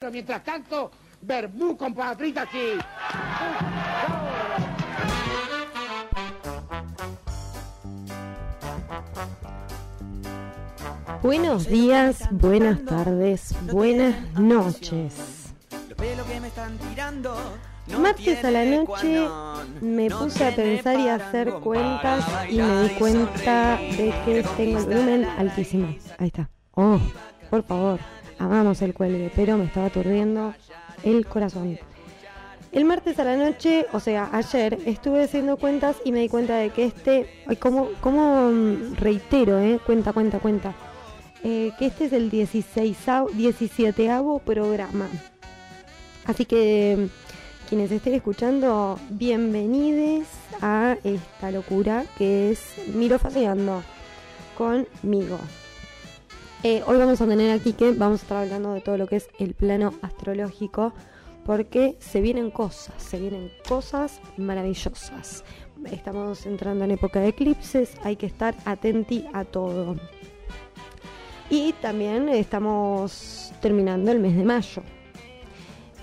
Pero mientras tanto, Bermú con Patrita aquí. Buenos días, buenas tardes, buenas noches. Martes a la noche me puse a pensar y a hacer cuentas y me di cuenta de que tengo el volumen altísimo. Ahí está. Oh, por favor, amamos el cuelgue, pero me estaba aturdiendo el corazón. El martes a la noche, o sea, ayer, estuve haciendo cuentas y me di cuenta de que este, como, como mm, reitero, eh, cuenta, cuenta, cuenta, eh, que este es el 16 17 programa. Así que quienes estén escuchando, bienvenidos a esta locura que es Miro Faseando conmigo. Eh, hoy vamos a tener aquí que vamos a estar hablando de todo lo que es el plano astrológico porque se vienen cosas, se vienen cosas maravillosas. Estamos entrando en época de eclipses, hay que estar atenti a todo. Y también estamos terminando el mes de mayo.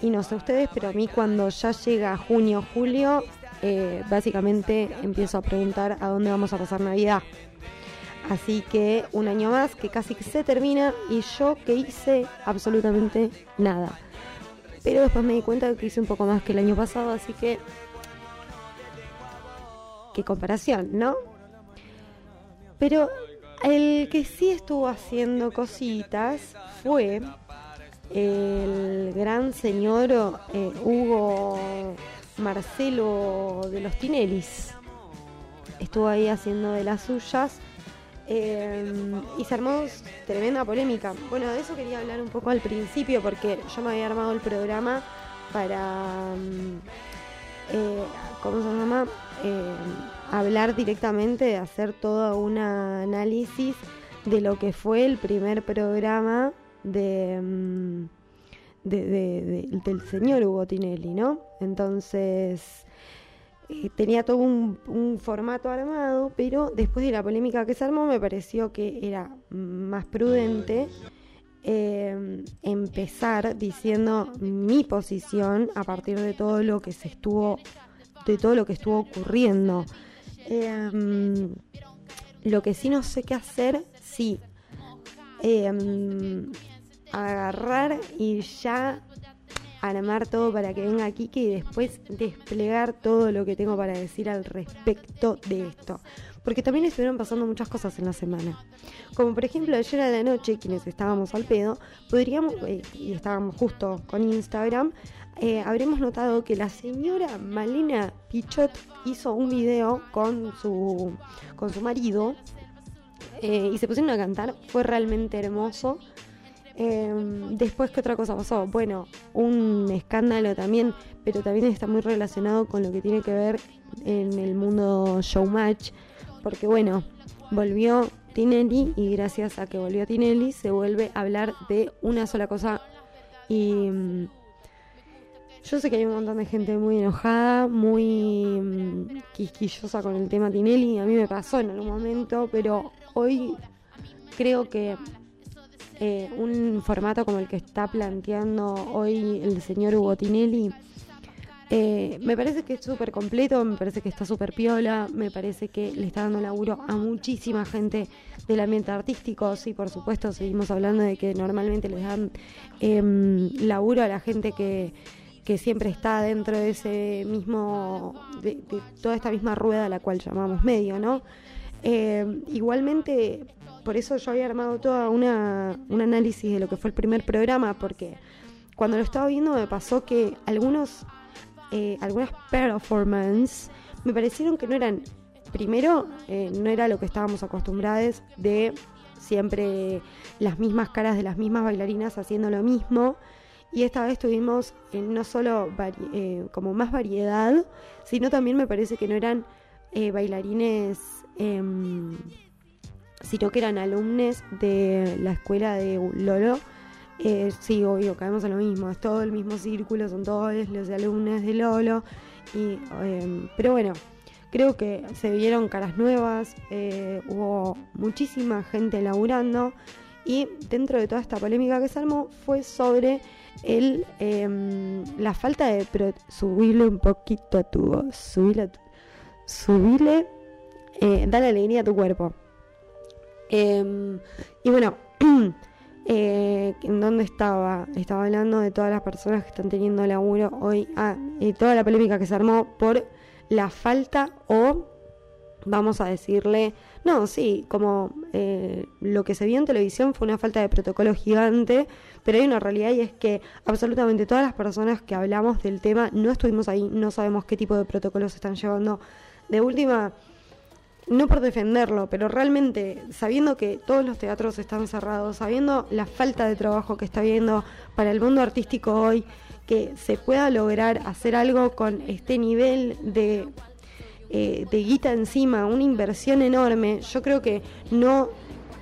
Y no sé ustedes, pero a mí cuando ya llega junio, julio, eh, básicamente empiezo a preguntar a dónde vamos a pasar Navidad. Así que un año más que casi se termina y yo que hice absolutamente nada. Pero después me di cuenta de que hice un poco más que el año pasado, así que... Qué comparación, ¿no? Pero el que sí estuvo haciendo cositas fue el gran señor eh, Hugo Marcelo de los Tinelis. Estuvo ahí haciendo de las suyas eh, y se armó tremenda polémica. Bueno, de eso quería hablar un poco al principio porque yo me había armado el programa para, mm, eh, ¿cómo se llama? Eh, hablar directamente, de hacer todo un análisis de lo que fue el primer programa de, mm, del señor Hugo Tinelli, ¿no? Entonces eh, tenía todo un, formato armado, pero después de la polémica que se armó me pareció que era más prudente eh, empezar diciendo mi posición a partir de todo lo que se estuvo, de todo lo que estuvo ocurriendo. Eh, lo que sí no sé qué hacer, sí. agarrar y ya armar todo para que venga Kike y después desplegar todo lo que tengo para decir al respecto de esto. Porque también estuvieron pasando muchas cosas en la semana. Como por ejemplo ayer a la noche, quienes estábamos al pedo, podríamos, eh, y estábamos justo con Instagram, eh, habremos notado que la señora Malena Pichot hizo un video con su, con su marido eh, y se pusieron a cantar. Fue realmente hermoso. Em, después, ¿qué otra cosa pasó? Bueno, un escándalo también, pero también está muy relacionado con lo que tiene que ver en el mundo showmatch, porque bueno, volvió Tinelli y gracias a que volvió Tinelli se vuelve a hablar de una sola cosa y mm, yo sé que hay un montón de gente muy enojada, muy mm, quisquillosa con el tema Tinelli, a mí me pasó en algún momento, pero hoy creo que eh, un formato como el que está planteando hoy el señor Hugo Tinelli. Eh, me parece que es súper completo, me parece que está súper piola, me parece que le está dando laburo a muchísima gente del ambiente artístico. Sí, por supuesto, seguimos hablando de que normalmente les dan em, laburo a la gente que, que siempre está dentro de ese mismo, de, toda esta misma rueda a la cual llamamos medio, ¿no? Eh, igualmente por eso yo había armado todo una, un análisis de lo que fue el primer programa, porque cuando lo estaba viendo me pasó que algunos, eh, algunas performances me parecieron que no eran, primero, eh, no era lo que estábamos acostumbrados de siempre las mismas caras de las mismas bailarinas haciendo lo mismo. Y esta vez tuvimos eh, no solo como más variedad, sino también me parece que no eran bailarines em, sino que eran alumnos de la escuela de Lolo. Eh, sí, obvio, caemos en lo mismo, es todo el mismo círculo, son todos los alumnos de Lolo. Y, em, pero bueno, creo que se vieron caras nuevas, eh, hubo muchísima gente laburando y dentro de toda esta polémica que se armó fue sobre el, em, la falta de... Subirle un poquito a tu voz, tu- subirle eh, dale alegría a tu cuerpo. Em, y bueno, eh, ¿en dónde estaba? Estaba hablando de todas las personas que están teniendo laburo hoy. Ah, y toda la polémica que se armó por la falta o, vamos a decirle, no, sí, como eh, lo que se vio en televisión fue una falta de protocolo gigante, pero hay una realidad y es que absolutamente todas las personas que hablamos del tema no estuvimos ahí, no sabemos qué tipo de protocolos están llevando. De última, no por defenderlo, pero realmente sabiendo que todos los teatros están cerrados, sabiendo la falta de trabajo que está habiendo para el mundo artístico hoy, que se pueda lograr hacer algo con este nivel de, eh, de guita encima, una inversión enorme, yo creo que no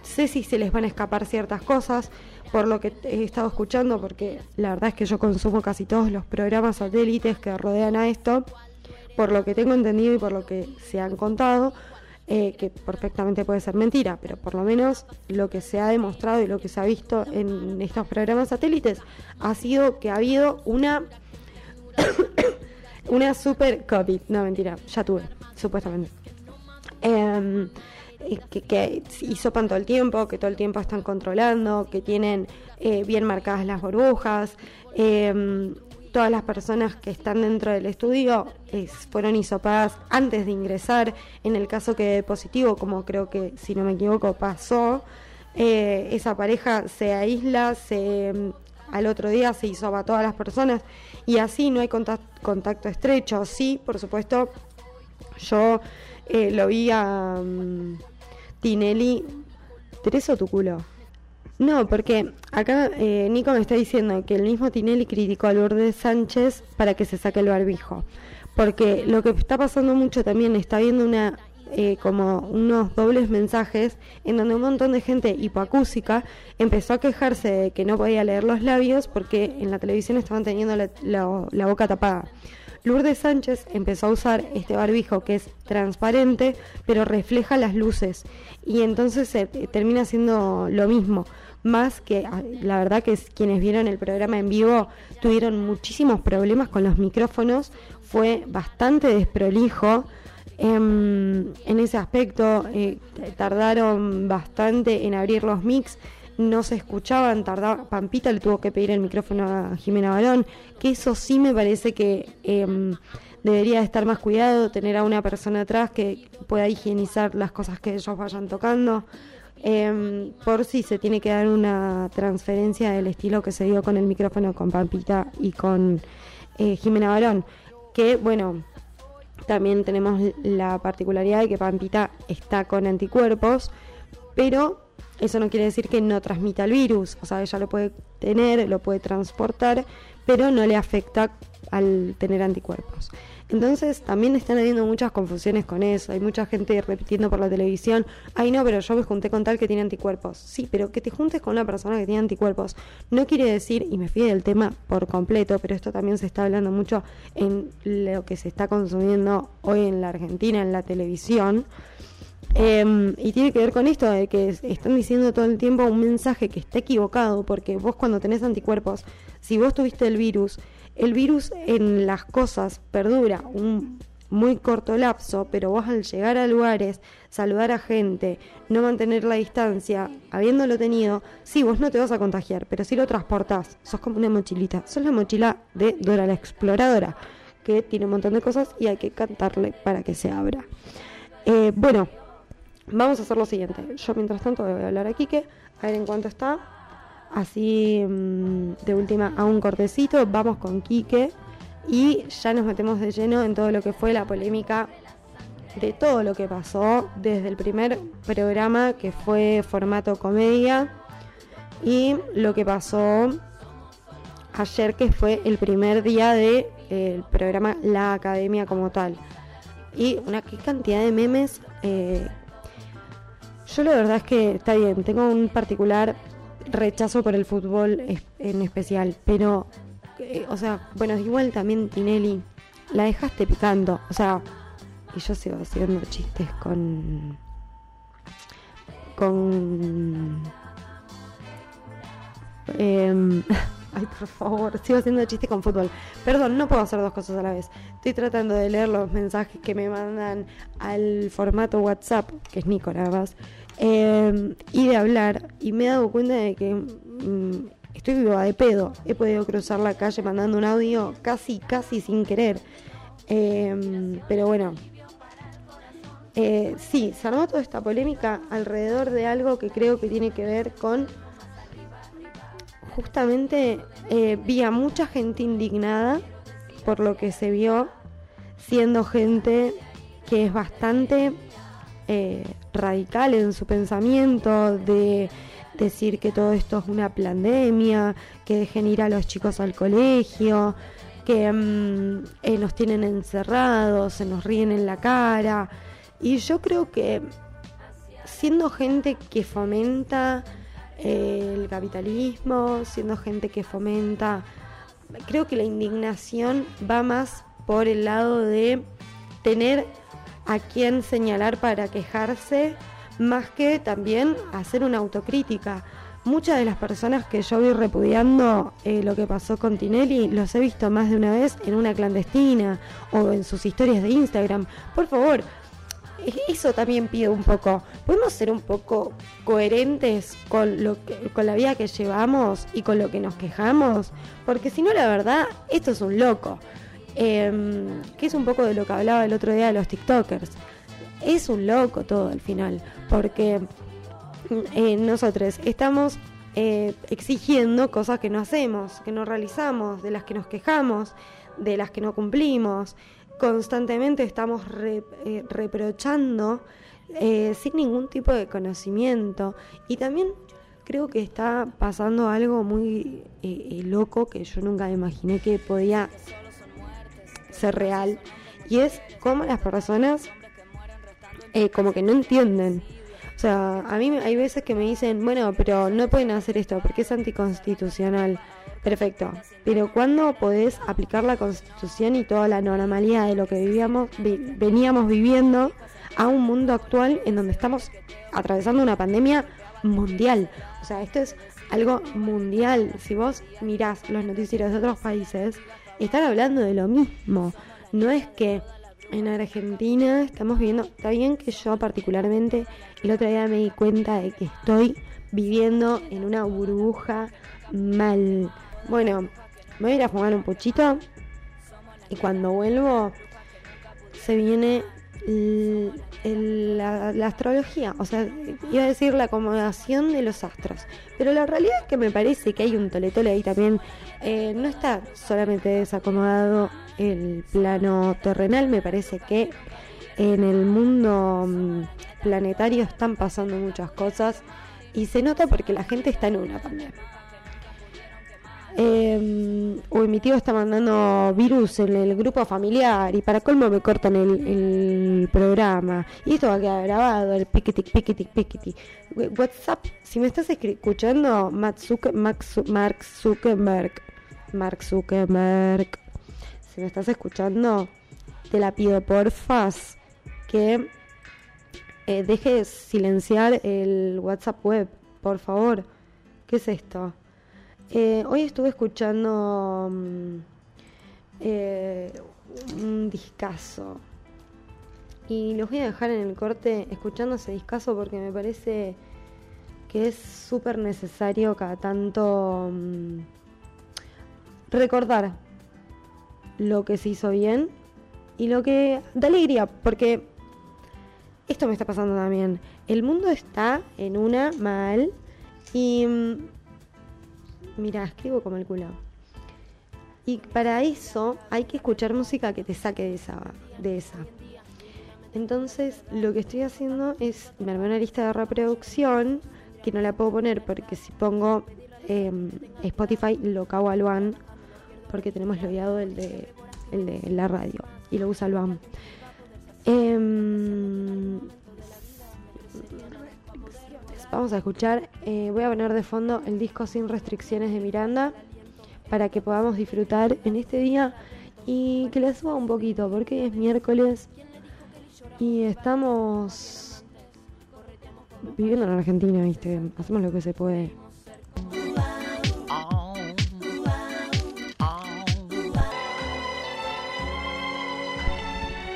sé si se les van a escapar ciertas cosas por lo que he estado escuchando, porque la verdad es que yo consumo casi todos los programas satélites que rodean a esto, por lo que tengo entendido y por lo que se han contado, eh, que perfectamente puede ser mentira, pero por lo menos lo que se ha demostrado y lo que se ha visto en estos programas satélites ha sido que ha habido una una super COVID, no mentira, ya tuve, supuestamente. Em, eh, que, que hisopan todo el tiempo, que todo el tiempo están controlando, que tienen eh, bien marcadas las burbujas. em, todas las personas que están dentro del estudio es- fueron hisopadas antes de ingresar. En el caso que dé positivo, como creo que, si no me equivoco, pasó, eh, esa pareja se aísla, se, em, al otro día se hisopa a todas las personas y así no hay contac- contacto estrecho. Sí, por supuesto, yo eh, lo vi a mm, Tinelli. ¿Tereso tu culo? No, porque acá eh, Nico me está diciendo que el mismo Tinelli criticó a Lourdes Sánchez para que se saque el barbijo. Porque lo que está pasando mucho también está viendo una eh, como unos dobles mensajes en donde un montón de gente hipoacúsica empezó a quejarse de que no podía leer los labios porque en la televisión estaban teniendo la- la- la boca tapada. Lourdes Sánchez empezó a usar este barbijo que es transparente, pero refleja las luces. Y entonces eh, termina siendo lo mismo. Más que, la verdad que es- quienes vieron el programa en vivo tuvieron muchísimos problemas con los micrófonos. Fue bastante desprolijo. Em, en ese aspecto eh, tardaron bastante en abrir los mix, no se escuchaban, tardaba, Pampita le tuvo que pedir el micrófono a Jimena Barón, que eso sí me parece que em, debería estar más cuidado, tener a una persona atrás que pueda higienizar las cosas que ellos vayan tocando, em, por si se tiene que dar una transferencia del estilo que se dio con el micrófono con Pampita y con eh, Jimena Barón, que bueno, también tenemos la particularidad de que Pampita está con anticuerpos, pero eso no quiere decir que no transmita el virus. O sea, ella lo puede tener, lo puede transportar, pero no le afecta al tener anticuerpos. Entonces también están habiendo muchas confusiones con eso. Hay mucha gente repitiendo por la televisión, ay no, pero yo me junté con tal que tiene anticuerpos. Sí, pero que te juntes con una persona que tiene anticuerpos no quiere decir, y me fui del tema por completo, pero esto también se está hablando mucho en lo que se está consumiendo hoy en la Argentina, en la televisión. Eh, y tiene que ver con esto de que es- están diciendo todo el tiempo un mensaje que está equivocado, porque vos cuando tenés anticuerpos, si vos tuviste el virus, el virus en las cosas perdura un muy corto lapso, pero vos al llegar a lugares, saludar a gente, no mantener la distancia, habiéndolo tenido, sí, vos no te vas a contagiar, pero si lo transportás, sos como una mochilita, sos la mochila de Dora la Exploradora, que tiene un montón de cosas y hay que cantarle para que se abra. Eh, bueno, Vamos a hacer lo siguiente. Yo mientras tanto voy a hablar a Quique, a ver en cuánto está. Así mm, de última a un cortecito, vamos con Quique y ya nos metemos de lleno en todo lo que fue la polémica de todo lo que pasó desde el primer programa que fue formato comedia y lo que pasó ayer que fue el primer día del programa La Academia como tal. Y una qué cantidad de memes eh, yo la verdad es que está bien, tengo un particular rechazo por el fútbol en especial, pero, eh, o sea, bueno, igual también Tinelli, la dejaste picando, o sea, y yo sigo haciendo chistes con... con... em, Ay, por favor, sigo haciendo chiste con fútbol. Perdón, no puedo hacer dos cosas a la vez. Estoy tratando de leer los mensajes que me mandan al formato WhatsApp, que es Nico nada eh, y de hablar. Y me he dado cuenta de que mm, estoy viva de pedo. He podido cruzar la calle mandando un audio casi, casi sin querer. Eh, pero bueno, eh, sí, se armó toda esta polémica alrededor de algo que creo que tiene que ver con justamente eh, vi a mucha gente indignada por lo que se vio, siendo gente que es bastante eh, radical en su pensamiento, de decir que todo esto es una pandemia, que dejen ir a los chicos al colegio, que mm, eh, nos tienen encerrados, se nos ríen en la cara. Y yo creo que siendo gente que fomenta el capitalismo, siendo gente que fomenta, creo que la indignación va más por el lado de tener a quien señalar para quejarse, más que también hacer una autocrítica. Muchas de las personas que yo vi repudiando eh, lo que pasó con Tinelli los he visto más de una vez en una clandestina o en sus historias de Instagram. Por favor, eso también pido un poco. ¿Podemos ser un poco coherentes con, lo con la vida que llevamos y con lo que nos quejamos? Porque si no, la verdad, esto es un loco. Em, que es un poco de lo que hablaba el otro día de los TikTokers. Es un loco todo al final, porque eh, nosotros estamos eh, exigiendo cosas que no hacemos, que no realizamos, de las que nos quejamos, de las que no cumplimos constantemente estamos eh, reprochando eh, sin ningún tipo de conocimiento. Y también creo que está pasando algo muy loco que yo nunca imaginé que podía ser real. Y es como las personas como que no entienden. O sea, a mí hay veces que me dicen, bueno, pero no pueden hacer esto porque es anticonstitucional. Perfecto. Pero ¿cuándo podés aplicar la constitución y toda la normalidad de lo que vivíamos, veníamos viviendo a un mundo actual en donde estamos atravesando una pandemia mundial? O sea, esto es algo mundial. Si vos mirás los noticieros de otros países, están hablando de lo mismo. No es que en Argentina estamos viviendo, está bien que yo particularmente el otro día me di cuenta de que estoy viviendo en una burbuja mal bueno, me voy a ir a fumar un puchito y cuando vuelvo se viene la, astrología, o sea, iba a decir la acomodación de los astros, pero la realidad es que me parece que hay un toletole ahí también, eh, no está solamente desacomodado el plano terrenal, me parece que en el mundo mm, planetario están pasando muchas cosas y se nota porque la gente está en una también. Eh, mi tío está mandando virus en el grupo familiar y para colmo me cortan el, programa. Y esto va a quedar grabado, el piquiti, piquiti, piquiti. WhatsApp, si me estás escuchando, Mark Zuckerberg, Mark Zuckerberg, si me estás escuchando, te la pido porfas que eh, dejes silenciar el WhatsApp web, por favor. ¿Qué es esto? Eh, hoy estuve escuchando mm, eh, un discazo. Y los voy a dejar en el corte escuchando ese discazo porque me parece que es súper necesario cada tanto mm, recordar lo que se hizo bien y lo que da alegría, porque esto me está pasando también. El mundo está en una mal y mm, Mira, escribo como el culo. Y para eso hay que escuchar música que te saque de esa. De esa. Entonces, lo que estoy haciendo es me armé una lista de reproducción que no la puedo poner porque si pongo em, Spotify lo cago al van porque tenemos logueado el de, el de la radio y lo usa el van. Vamos a escuchar, eh, voy a poner de fondo el disco Sin Restricciones de Miranda para que podamos disfrutar en este día y que le suba un poquito porque hoy es miércoles y estamos viviendo en Argentina, ¿viste? Hacemos lo que se puede.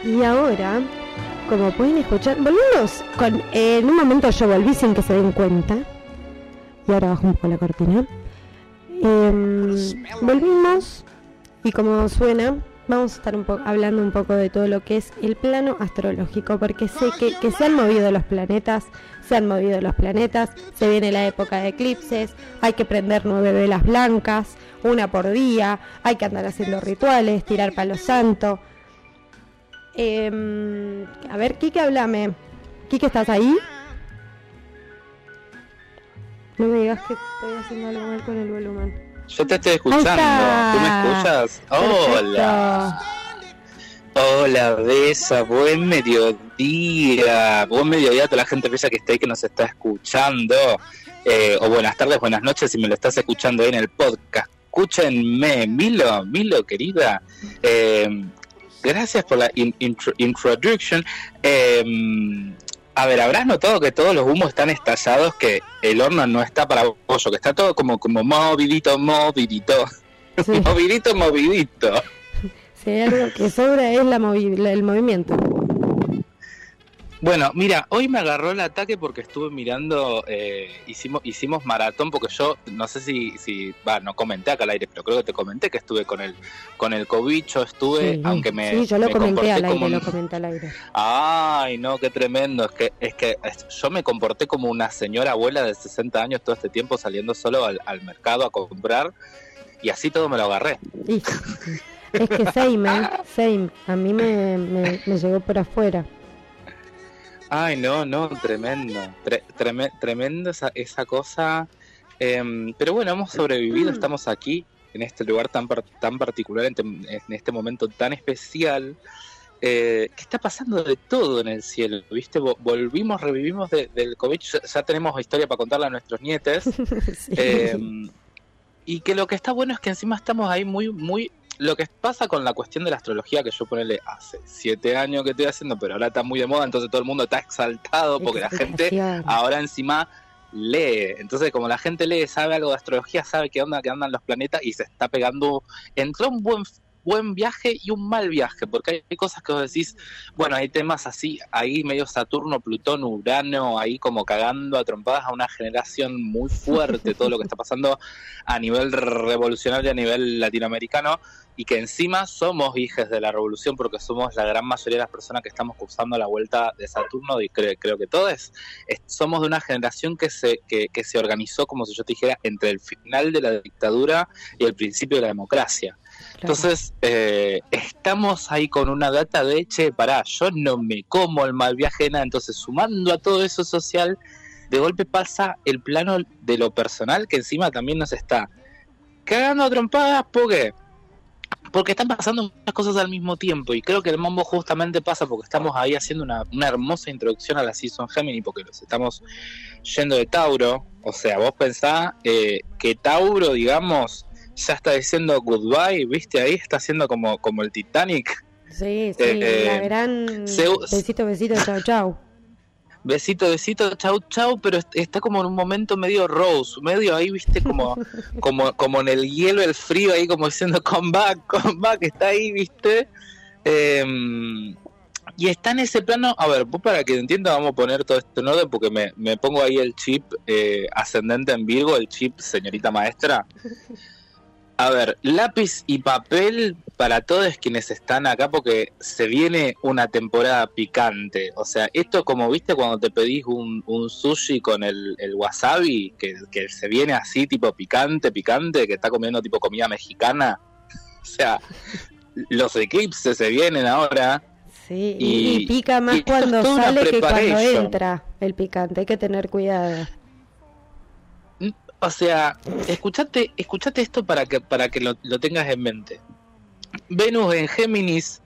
Y ahora como pueden escuchar, volvimos con. en un momento yo volví sin que se den cuenta. Y ahora bajo un poco la cortina. Em, volvimos y como suena, vamos a estar un hablando un poco de todo lo que es el plano astrológico, porque sé que, que se han movido los planetas, se han movido los planetas, se viene la época de eclipses, hay que prender nueve velas blancas, una por día, hay que andar haciendo rituales, tirar palo santo. Em, a ver, Kike, háblame. Kike, ¿estás ahí? No me digas que estoy haciendo algo mal con el volumen. Yo te estoy escuchando. ¿Tú me escuchas? Hola. Hola, Besa. Buen mediodía. Buen mediodía a toda la gente bella que está ahí que nos está escuchando. Eh, o buenas tardes, buenas noches si me lo estás escuchando ahí en el podcast. Escúchenme, Milo, Milo, querida. Eh, gracias por la introduction. Eh, a ver, habrás notado que todos los humos están estallados, que el horno no está para pollo, que está todo como, como movidito, movidito. movidito, movidito. Si hay algo que sobra es la el movimiento. Bueno, mira, hoy me agarró el ataque porque estuve mirando, eh, hicimos hicimos maratón porque yo no sé si si va, no comenté acá al aire, pero creo que te comenté que estuve con el con el cobicho, estuve aunque me Sí, yo lo comenté al aire, lo comenté al aire. Ay, no, qué tremendo, es que es que yo me comporté como una señora abuela de 60 años todo este tiempo saliendo solo al, mercado a comprar y así todo me lo agarré. es que same, ¿eh? same, a mí me, me, me llegó por afuera. Ay, no, no, tremendo, tremendo esa, esa cosa. Em, pero bueno, hemos sobrevivido, estamos aquí, en este lugar tan, tan particular, en, este momento tan especial. Eh, ¿Qué está pasando de todo en el cielo? ¿Viste? Volvimos, revivimos del COVID, ya, tenemos historia para contarle a nuestros nietes. Em, y que lo que está bueno es que encima estamos ahí muy, muy lo que pasa con la cuestión de la astrología que yo ponele hace siete años que estoy haciendo, pero ahora está muy de moda, entonces todo el mundo está exaltado porque la gente ahora encima lee. Entonces, como la gente lee, sabe algo de astrología, sabe qué onda, qué andan los planetas y se está pegando. Entró un buen buen viaje y un mal viaje, porque hay cosas que vos decís, bueno, hay temas así, ahí medio Saturno, Plutón, Urano, ahí como cagando a trompadas a una generación muy fuerte, todo lo que está pasando a nivel revolucionario, a nivel latinoamericano, y que encima somos hijos de la revolución porque somos la gran mayoría de las personas que estamos cursando la vuelta de Saturno y creo, creo que todos somos de una generación que se, que, que se organizó, como si yo te dijera, entre el final de la dictadura y el principio de la democracia. Entonces, eh, estamos ahí con una data de, che, pará, yo no me como el mal viaje nada. Entonces, sumando a todo eso social, de golpe pasa el plano de lo personal que encima también nos está cagando a trompadas porque porque están pasando muchas cosas al mismo tiempo y creo que el mombo justamente pasa porque estamos ahí haciendo una, hermosa introducción a la Season Gemini porque los estamos yendo de Tauro, o sea, vos pensás eh, que Tauro, digamos, ya está diciendo goodbye, viste, ahí está haciendo como, como el Titanic. Sí, sí, eh, la gran besito, besito, chau, chau. Besito, besito, chau, chau, pero está como en un momento medio Rose, medio ahí, viste, como, como, como en el hielo, el frío, ahí como diciendo come back, come back, está ahí, viste. Em, y está en ese plano, a ver, vos para que entienda vamos a poner todo esto en orden porque me, me pongo ahí el chip eh, ascendente en Virgo, el chip señorita maestra. A ver, lápiz y papel para todos quienes están acá porque se viene una temporada picante. O sea, esto como viste cuando te pedís un, sushi con el, wasabi, que, se viene así tipo picante, picante, que está comiendo tipo comida mexicana. O sea, los eclipses se vienen ahora. Sí, y, pica más cuando sale que cuando entra el picante. Hay que tener cuidado. O sea, escuchate, escuchate esto para que, para que lo, tengas en mente. Venus en Géminis,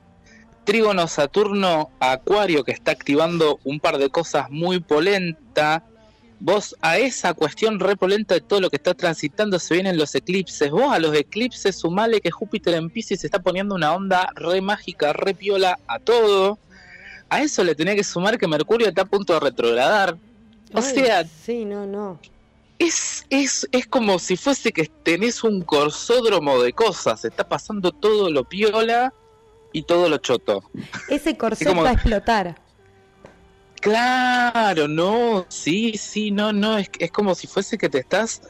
Trígono Saturno, Acuario, que está activando un par de cosas muy polenta. Vos a esa cuestión repolenta de todo lo que está transitando se vienen los eclipses. Vos a los eclipses sumale que Júpiter en Pisces está poniendo una onda re mágica, re piola a todo. A eso le tenía que sumar que Mercurio está a punto de retrogradar. O sea, sí, no, no es, es, es como si fuese que tenés un corsódromo de cosas, está pasando todo lo piola y todo lo choto. Ese como- va a explotar. Claro, no, sí, sí, no, no, es, es como si fuese que te estás,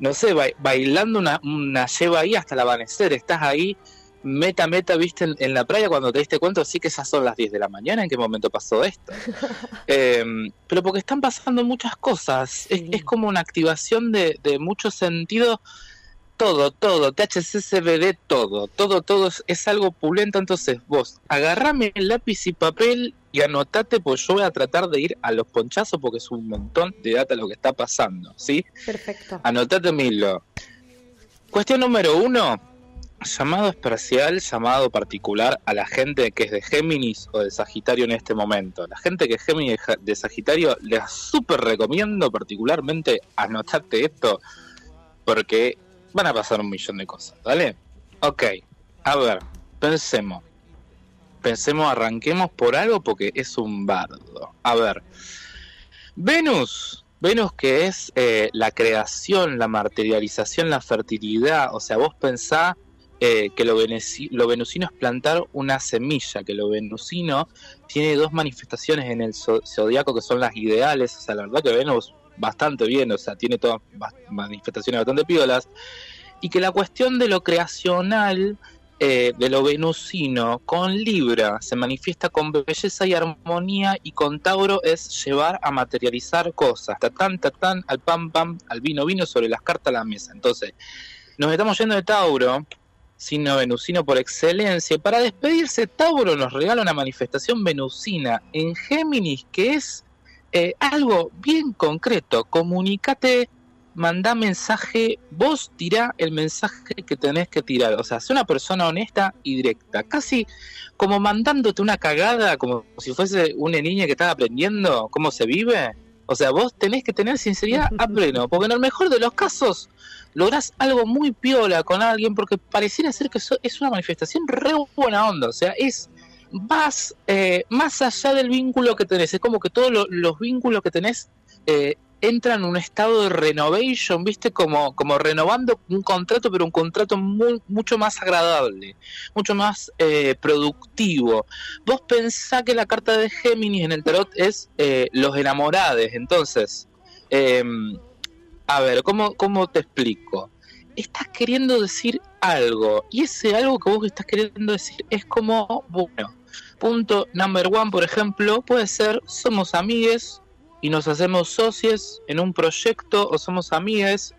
no sé, ba- bailando una, una lleva ahí hasta el amanecer, estás ahí, meta, meta, viste, en, en la playa cuando te diste cuenta, sí que esas son las 10 de la mañana, ¿en qué momento pasó esto? Em, pero porque están pasando muchas cosas, es como una activación de, de muchos sentidos, todo, todo, THC, CBD, todo, todo, todo es, es algo pulento, entonces vos agarrame el lápiz y papel y anotate, pues yo voy a tratar de ir a los ponchazos porque es un montón de data lo que está pasando, ¿sí? Perfecto. Anotate, Milo. Cuestión número uno, llamado especial, llamado particular a la gente que es de Géminis o de Sagitario en este momento. La gente que es Géminis de Sagitario, les súper recomiendo particularmente anotate esto porque van a pasar un millón de cosas, ¿vale? Ok, a ver, pensemos. Pensemos, arranquemos por algo porque es un bardo. A ver, Venus, Venus que es eh, la creación, la materialización, la fertilidad. O sea, vos pensá eh, que lo, veneci- lo venusino es plantar una semilla, que lo venusino tiene dos manifestaciones en el zo- zodiaco que son las ideales. O sea, la verdad que Venus bastante bien, o sea, tiene todas manifestaciones bastante piolas. Y que la cuestión de lo creacional eh, de lo venusino con Libra se manifiesta con belleza y armonía y con Tauro es llevar a materializar cosas, tatán, tatán, al pam, pam, al vino, vino sobre las cartas a la mesa. Entonces, nos estamos yendo de Tauro, signo venusino por excelencia, para despedirse, Tauro nos regala una manifestación venusina en Géminis que es eh, algo bien concreto, comunícate mandá mensaje, vos tirá el mensaje que tenés que tirar. O sea, sé una persona honesta y directa. Casi como mandándote una cagada, como si fuese una niña que está aprendiendo cómo se vive. O sea, vos tenés que tener sinceridad a pleno, porque en el mejor de los casos lográs algo muy piola con alguien, porque pareciera ser que eso es una manifestación re buena onda. O sea, es más, eh, más allá del vínculo que tenés. Es como que todos lo- los vínculos que tenés eh, entran en un estado de renovation, viste, como, como renovando un contrato, pero un contrato muy, mucho más agradable, mucho más eh, productivo. Vos pensá que la carta de Géminis en el tarot es eh, los enamorades, entonces, eh, a ver, ¿cómo, ¿cómo te explico? Estás queriendo decir algo, y ese algo que vos estás queriendo decir es como, bueno, punto number one, por ejemplo, puede ser, somos amigues, y nos hacemos socios en un proyecto o somos amigues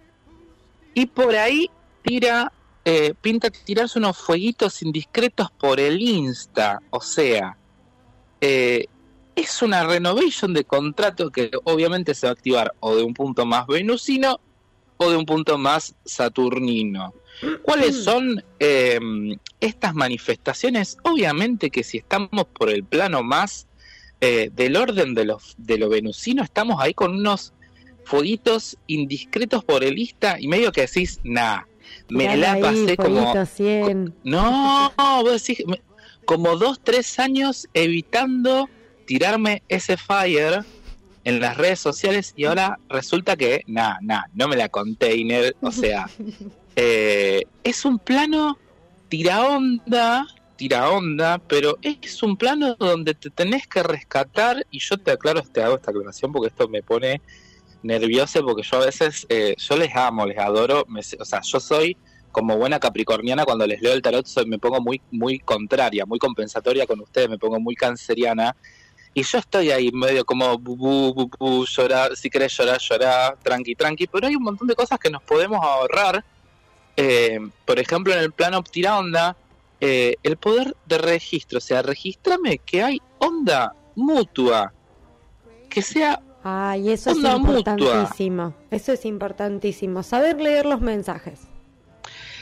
y por ahí tira eh, pinta tirarse unos fueguitos indiscretos por el Insta o sea eh, es una renovation de contrato que obviamente se va a activar o de un punto más venusino o de un punto más saturnino ¿Cuáles son eh, estas manifestaciones? Obviamente que si estamos por el plano más eh, del orden de, los, de lo venusino, estamos ahí con unos fueguitos indiscretos por el Insta y medio que decís, nah, me la ahí, pasé como... fueguito 100. No, vos decís, me- como dos, tres años evitando tirarme ese fire en las redes sociales y ahora resulta que, nah, nah, no me la container, o sea, eh, es un plano tira onda, tira onda, pero es un plano donde te tenés que rescatar y yo te aclaro, te hago esta aclaración porque esto me pone nervioso porque yo a veces, eh, yo les amo, les adoro, o sea, yo soy como buena capricorniana cuando les leo el tarot soy, me pongo muy muy contraria, muy compensatoria con ustedes, me pongo muy canceriana y yo estoy ahí medio como bu, bu, llorar, si querés llorar, llorar, tranqui, tranqui, pero hay un montón de cosas que nos podemos ahorrar. Eh, por ejemplo, en el plano tira onda, eh, el poder de registro, o sea, registrame que hay onda mutua, que sea Ay, eso es Onda mutua. importantísimo. Eso es importantísimo. Saber leer los mensajes.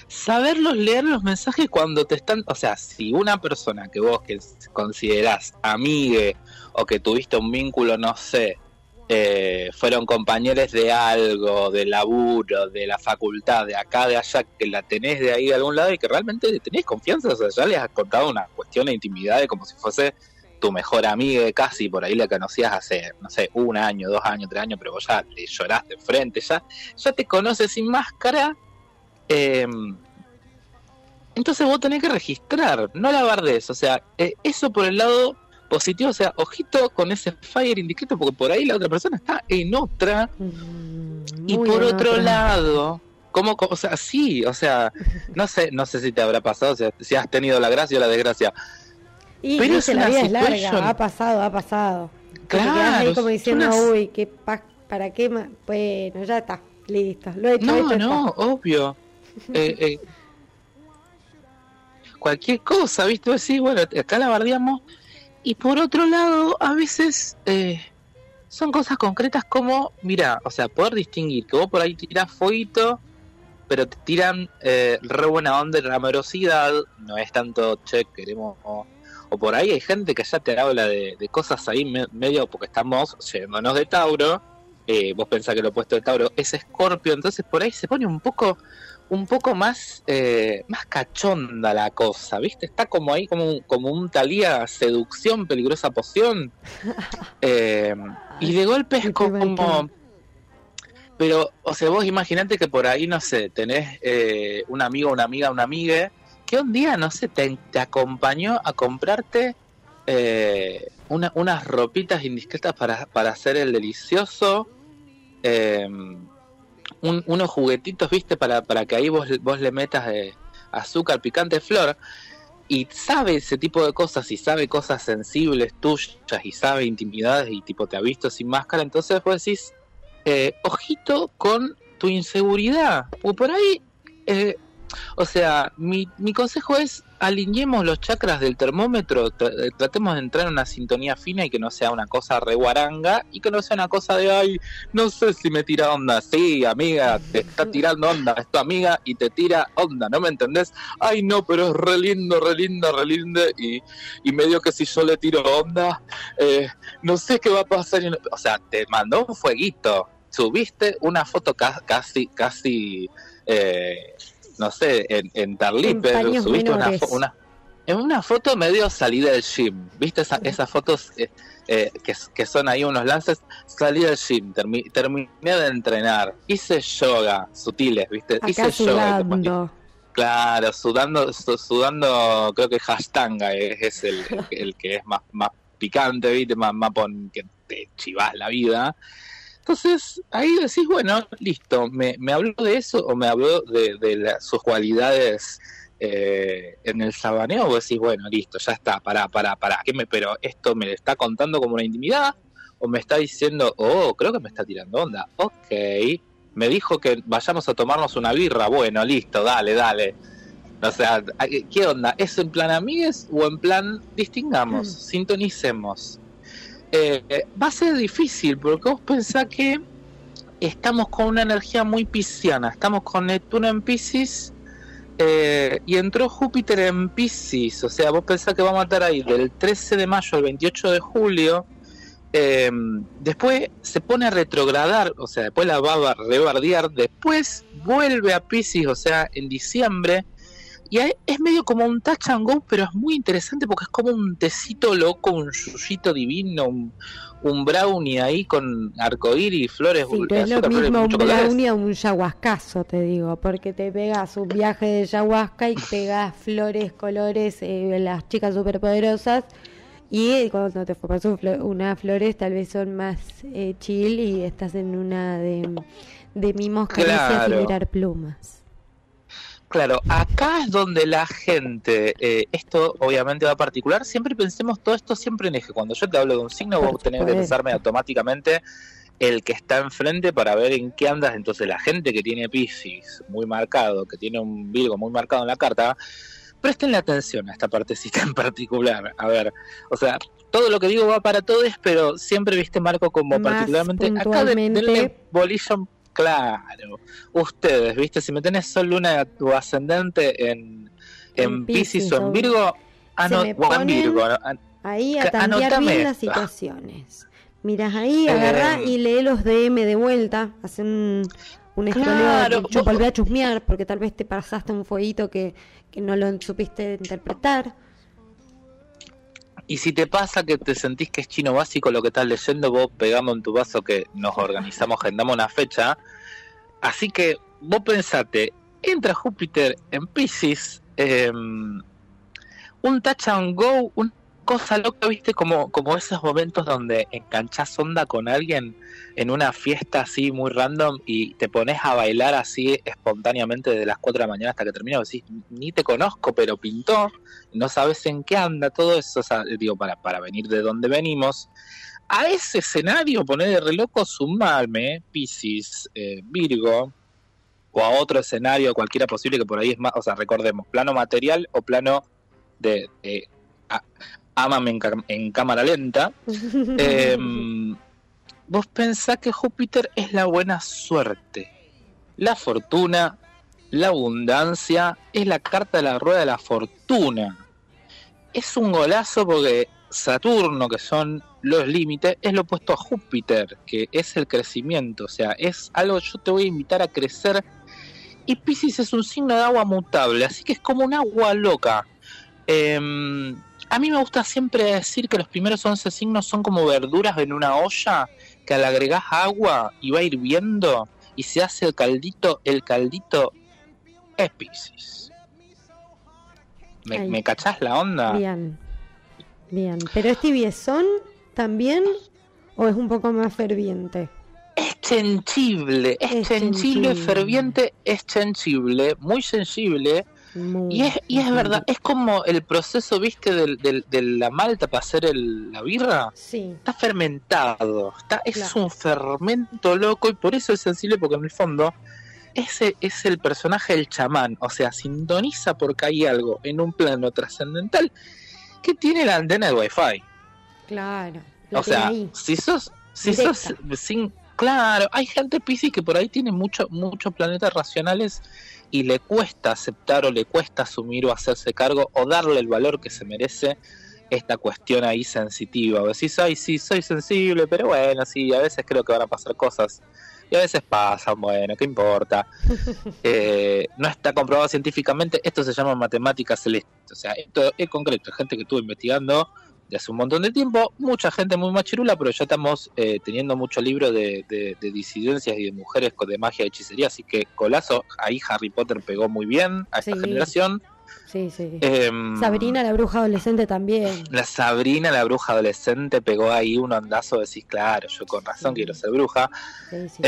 saberlos leer los mensajes cuando te están, o sea, si una persona que vos que considerás amigue o que tuviste un vínculo, no sé, eh, fueron compañeros de algo, de laburo, de la facultad, de acá, de allá, que la tenés de ahí de algún lado y que realmente le tenés confianza, o sea, ya les has contado una cuestión de intimidad de como si fuese tu mejor amiga casi, por ahí la conocías hace, no sé, un año, dos años, tres años, pero vos ya le lloraste enfrente, ya, ya te conoces sin máscara, eh, Entonces vos tenés que registrar, no la bardes. O sea, eh, eso por el lado positivo, o sea, ojito con ese fire indiscreto, porque por ahí la otra persona está en otra. Mm, Y por otro otra. lado, ¿cómo, co- o sea, sí, o sea, no sé, no sé si te habrá pasado, o sea, si has tenido la gracia o la desgracia. Y Pero es la vida es larga, ha pasado, ha pasado. Te Claro, ahí como diciendo, uy, qué pa- ¿para qué más? Bueno, ya está, listo, lo he hecho, No, hecho no, obvio. Eh, eh, cualquier cosa, ¿viste? Decís, bueno, acá la bardeamos. Y por otro lado, a veces eh, son cosas concretas como, mira, o sea, poder distinguir que vos por ahí tirás fueguito, pero te tiran eh, re buena onda y amorosidad, no es tanto, che, queremos... O, por ahí hay gente que ya te habla de, cosas ahí me- medio porque estamos yéndonos de Tauro, eh, vos pensás que lo opuesto de Tauro es Escorpio, entonces por ahí se pone un poco un poco más eh, más cachonda la cosa, ¿viste? Está como ahí como un, como un talía seducción, peligrosa poción. Eh, y de golpe es como pero, o sea, vos imaginate que por ahí, no sé, tenés eh, un amigo, una amiga, una amiga, que un día, no sé, te, te acompañó a comprarte eh, una- unas ropitas indiscretas para, para hacer el delicioso, eh, un- unos juguetitos, viste, para, para que ahí vos, vos le metas eh, azúcar, picante, flor, y sabe ese tipo de cosas, y sabe cosas sensibles tuyas, y sabe intimidades, y tipo te ha visto sin máscara, entonces vos decís, eh, ojito con tu inseguridad. O por ahí, eh, o sea, mi, mi consejo es alineemos los chakras del termómetro, eh, tratemos de entrar en una sintonía fina y que no sea una cosa re guaranga y que no sea una cosa de, ay, no sé si me tira onda. Sí, amiga, te está tirando onda, es tu amiga y te tira onda, ¿no me entendés? Ay, no, pero es re lindo, re linda, re linda y, y medio que si yo le tiro onda, eh, no sé qué va a pasar. O sea, te mandó un fueguito. Subiste una foto ca- casi, casi, eh, no sé, en, en. En paños Subiste una, una, en una foto medio salida del gym. ¿Viste esa- esas fotos eh, eh, que, que son ahí unos lances? Salí del gym, termi- terminé de entrenar. Hice yoga, sutiles, ¿viste? Acá Hice yoga. sudando. Claro, sudando, su- sudando, creo que hashtanga es, es el, el que es más, más picante, ¿viste? Más, más pon, que te chivas la vida. Entonces, ahí decís, bueno, listo, ¿me, me habló de eso o me habló de, de la- sus cualidades eh, en el sabaneo? Vos decís, bueno, listo, ya está, pará, pará, pará. ¿Qué me, pero esto me está contando como una intimidad o me está diciendo, oh, creo que me está tirando onda. Ok, me dijo que vayamos a tomarnos una birra. Bueno, listo, dale, dale. O sea, ¿qué onda? ¿Es en plan amigues o en plan distingamos, sintonicemos? Eh, va a ser difícil porque vos pensás que estamos con una energía muy pisciana, estamos con Neptuno en Piscis eh, y entró Júpiter en Piscis, o sea, vos pensás que vamos a estar ahí del 13 de mayo al 28 de julio, eh, después se pone a retrogradar, o sea, después la va a rebardear, después vuelve a Piscis, o sea, en diciembre, y es medio como un touch and go, pero es muy interesante porque es como un tecito loco, un yuyito divino, un, un brownie ahí con arcoíris, flores, Sí, no es lo mismo un brownie a un yahuascazo, te digo, porque te pegas un viaje de ayahuasca y pegas flores, colores, eh, las chicas superpoderosas. Y cuando te formas un flo- unas flores, tal vez son más eh, chill y estás en una de, de mimos, caricias Claro. y mirar plumas. Claro, acá es donde la gente, eh, esto obviamente va a particular, siempre pensemos todo esto siempre en eje. Cuando yo te hablo de un signo, vos tenés que pensarme automáticamente el que está enfrente para ver en qué andas. Entonces, la gente que tiene Pisces muy marcado, que tiene un Virgo muy marcado en la carta, prestenle atención a esta partecita en particular. A ver, o sea, todo lo que digo va para todos, pero siempre viste Marco como Más particularmente acá de, denle claro. Ustedes, viste, si me tenés sol luna tu ascendente en, en En Pisces o en Virgo, ah, se no, me o en Virgo, no, ah, Ahí a tantear bien las situaciones. Miras ahí, agarrá Eh, y lee los DM de vuelta. Hacen un, un Claro, volví a chusmear porque tal vez te pasaste un fueguito que, que no lo supiste interpretar. Y si te pasa que te sentís que es chino básico lo que estás leyendo, vos pegamos en tu vaso que nos organizamos, agendamos una fecha. Así que vos pensate, entra Júpiter en Pisces eh, un touch and go, una cosa loca, viste, como, como esos momentos donde enganchás onda con alguien en una fiesta así muy random y te pones a bailar así espontáneamente desde las 4 de la mañana hasta que termina, decís, ni te conozco, pero pintó, no sabes en qué anda todo eso, o sea, digo, para, para venir de donde venimos. A ese escenario, poner de reloco, sumarme, Pisces, eh, Virgo, o a otro escenario, cualquiera posible, que por ahí es más, o sea, recordemos, plano material o plano de, en, ca- en cámara lenta. Em, vos pensás que Júpiter es la buena suerte, la fortuna, la abundancia, es la carta de la rueda de la fortuna. Es un golazo porque Saturno, que son los límites, es lo opuesto a Júpiter, que es el crecimiento, o sea, es algo, yo te voy a invitar a crecer. Y Pisces es un signo de agua mutable, así que es como un agua loca. Em, a mí me gusta siempre decir que los primeros 11 signos son como verduras en una olla que le agregás agua y va hirviendo y se hace el caldito, el caldito es. ¿Me. ¿me cachás la onda? Bien, bien. ¿Pero es tibiezón también o es un poco más ferviente? Es sensible, es, sensible. ferviente, es sensible, muy sensible. Muy Y es, y es verdad, es como el proceso, viste, del, del- de la malta para hacer el- la birra. Sí, Está fermentado, está, es Claro. un fermento loco y por eso es sensible porque en el fondo ese es el personaje del chamán, o sea, sintoniza porque hay algo en un plano trascendental que tiene la antena de wifi. claro. O sea, ahí. si sos, si Directa. sos sin, claro, hay gente Piscis que por ahí tiene mucho, muchos planetas racionales y le cuesta aceptar o le cuesta asumir o hacerse cargo o darle el valor que se merece esta cuestión ahí sensitiva. O decís, ay, sí, soy sensible, pero bueno, sí, a veces creo que van a pasar cosas. Y a veces pasan, bueno, ¿qué importa? Eh, no está comprobado científicamente, esto se llama matemática celeste. O sea, esto es concreto, gente que estuvo investigando de hace un montón de tiempo, mucha gente muy machirula, pero ya estamos eh, teniendo mucho libro de, de- de disidencias y de mujeres de magia y hechicería, así que colazo, ahí Harry Potter pegó muy bien a esta Sí. generación. Sí, sí. Em, Sabrina, la bruja adolescente también. la Sabrina, la bruja adolescente, pegó ahí un andazo, decís, claro, yo con razón Sí. quiero ser bruja. Sí, sí, sí.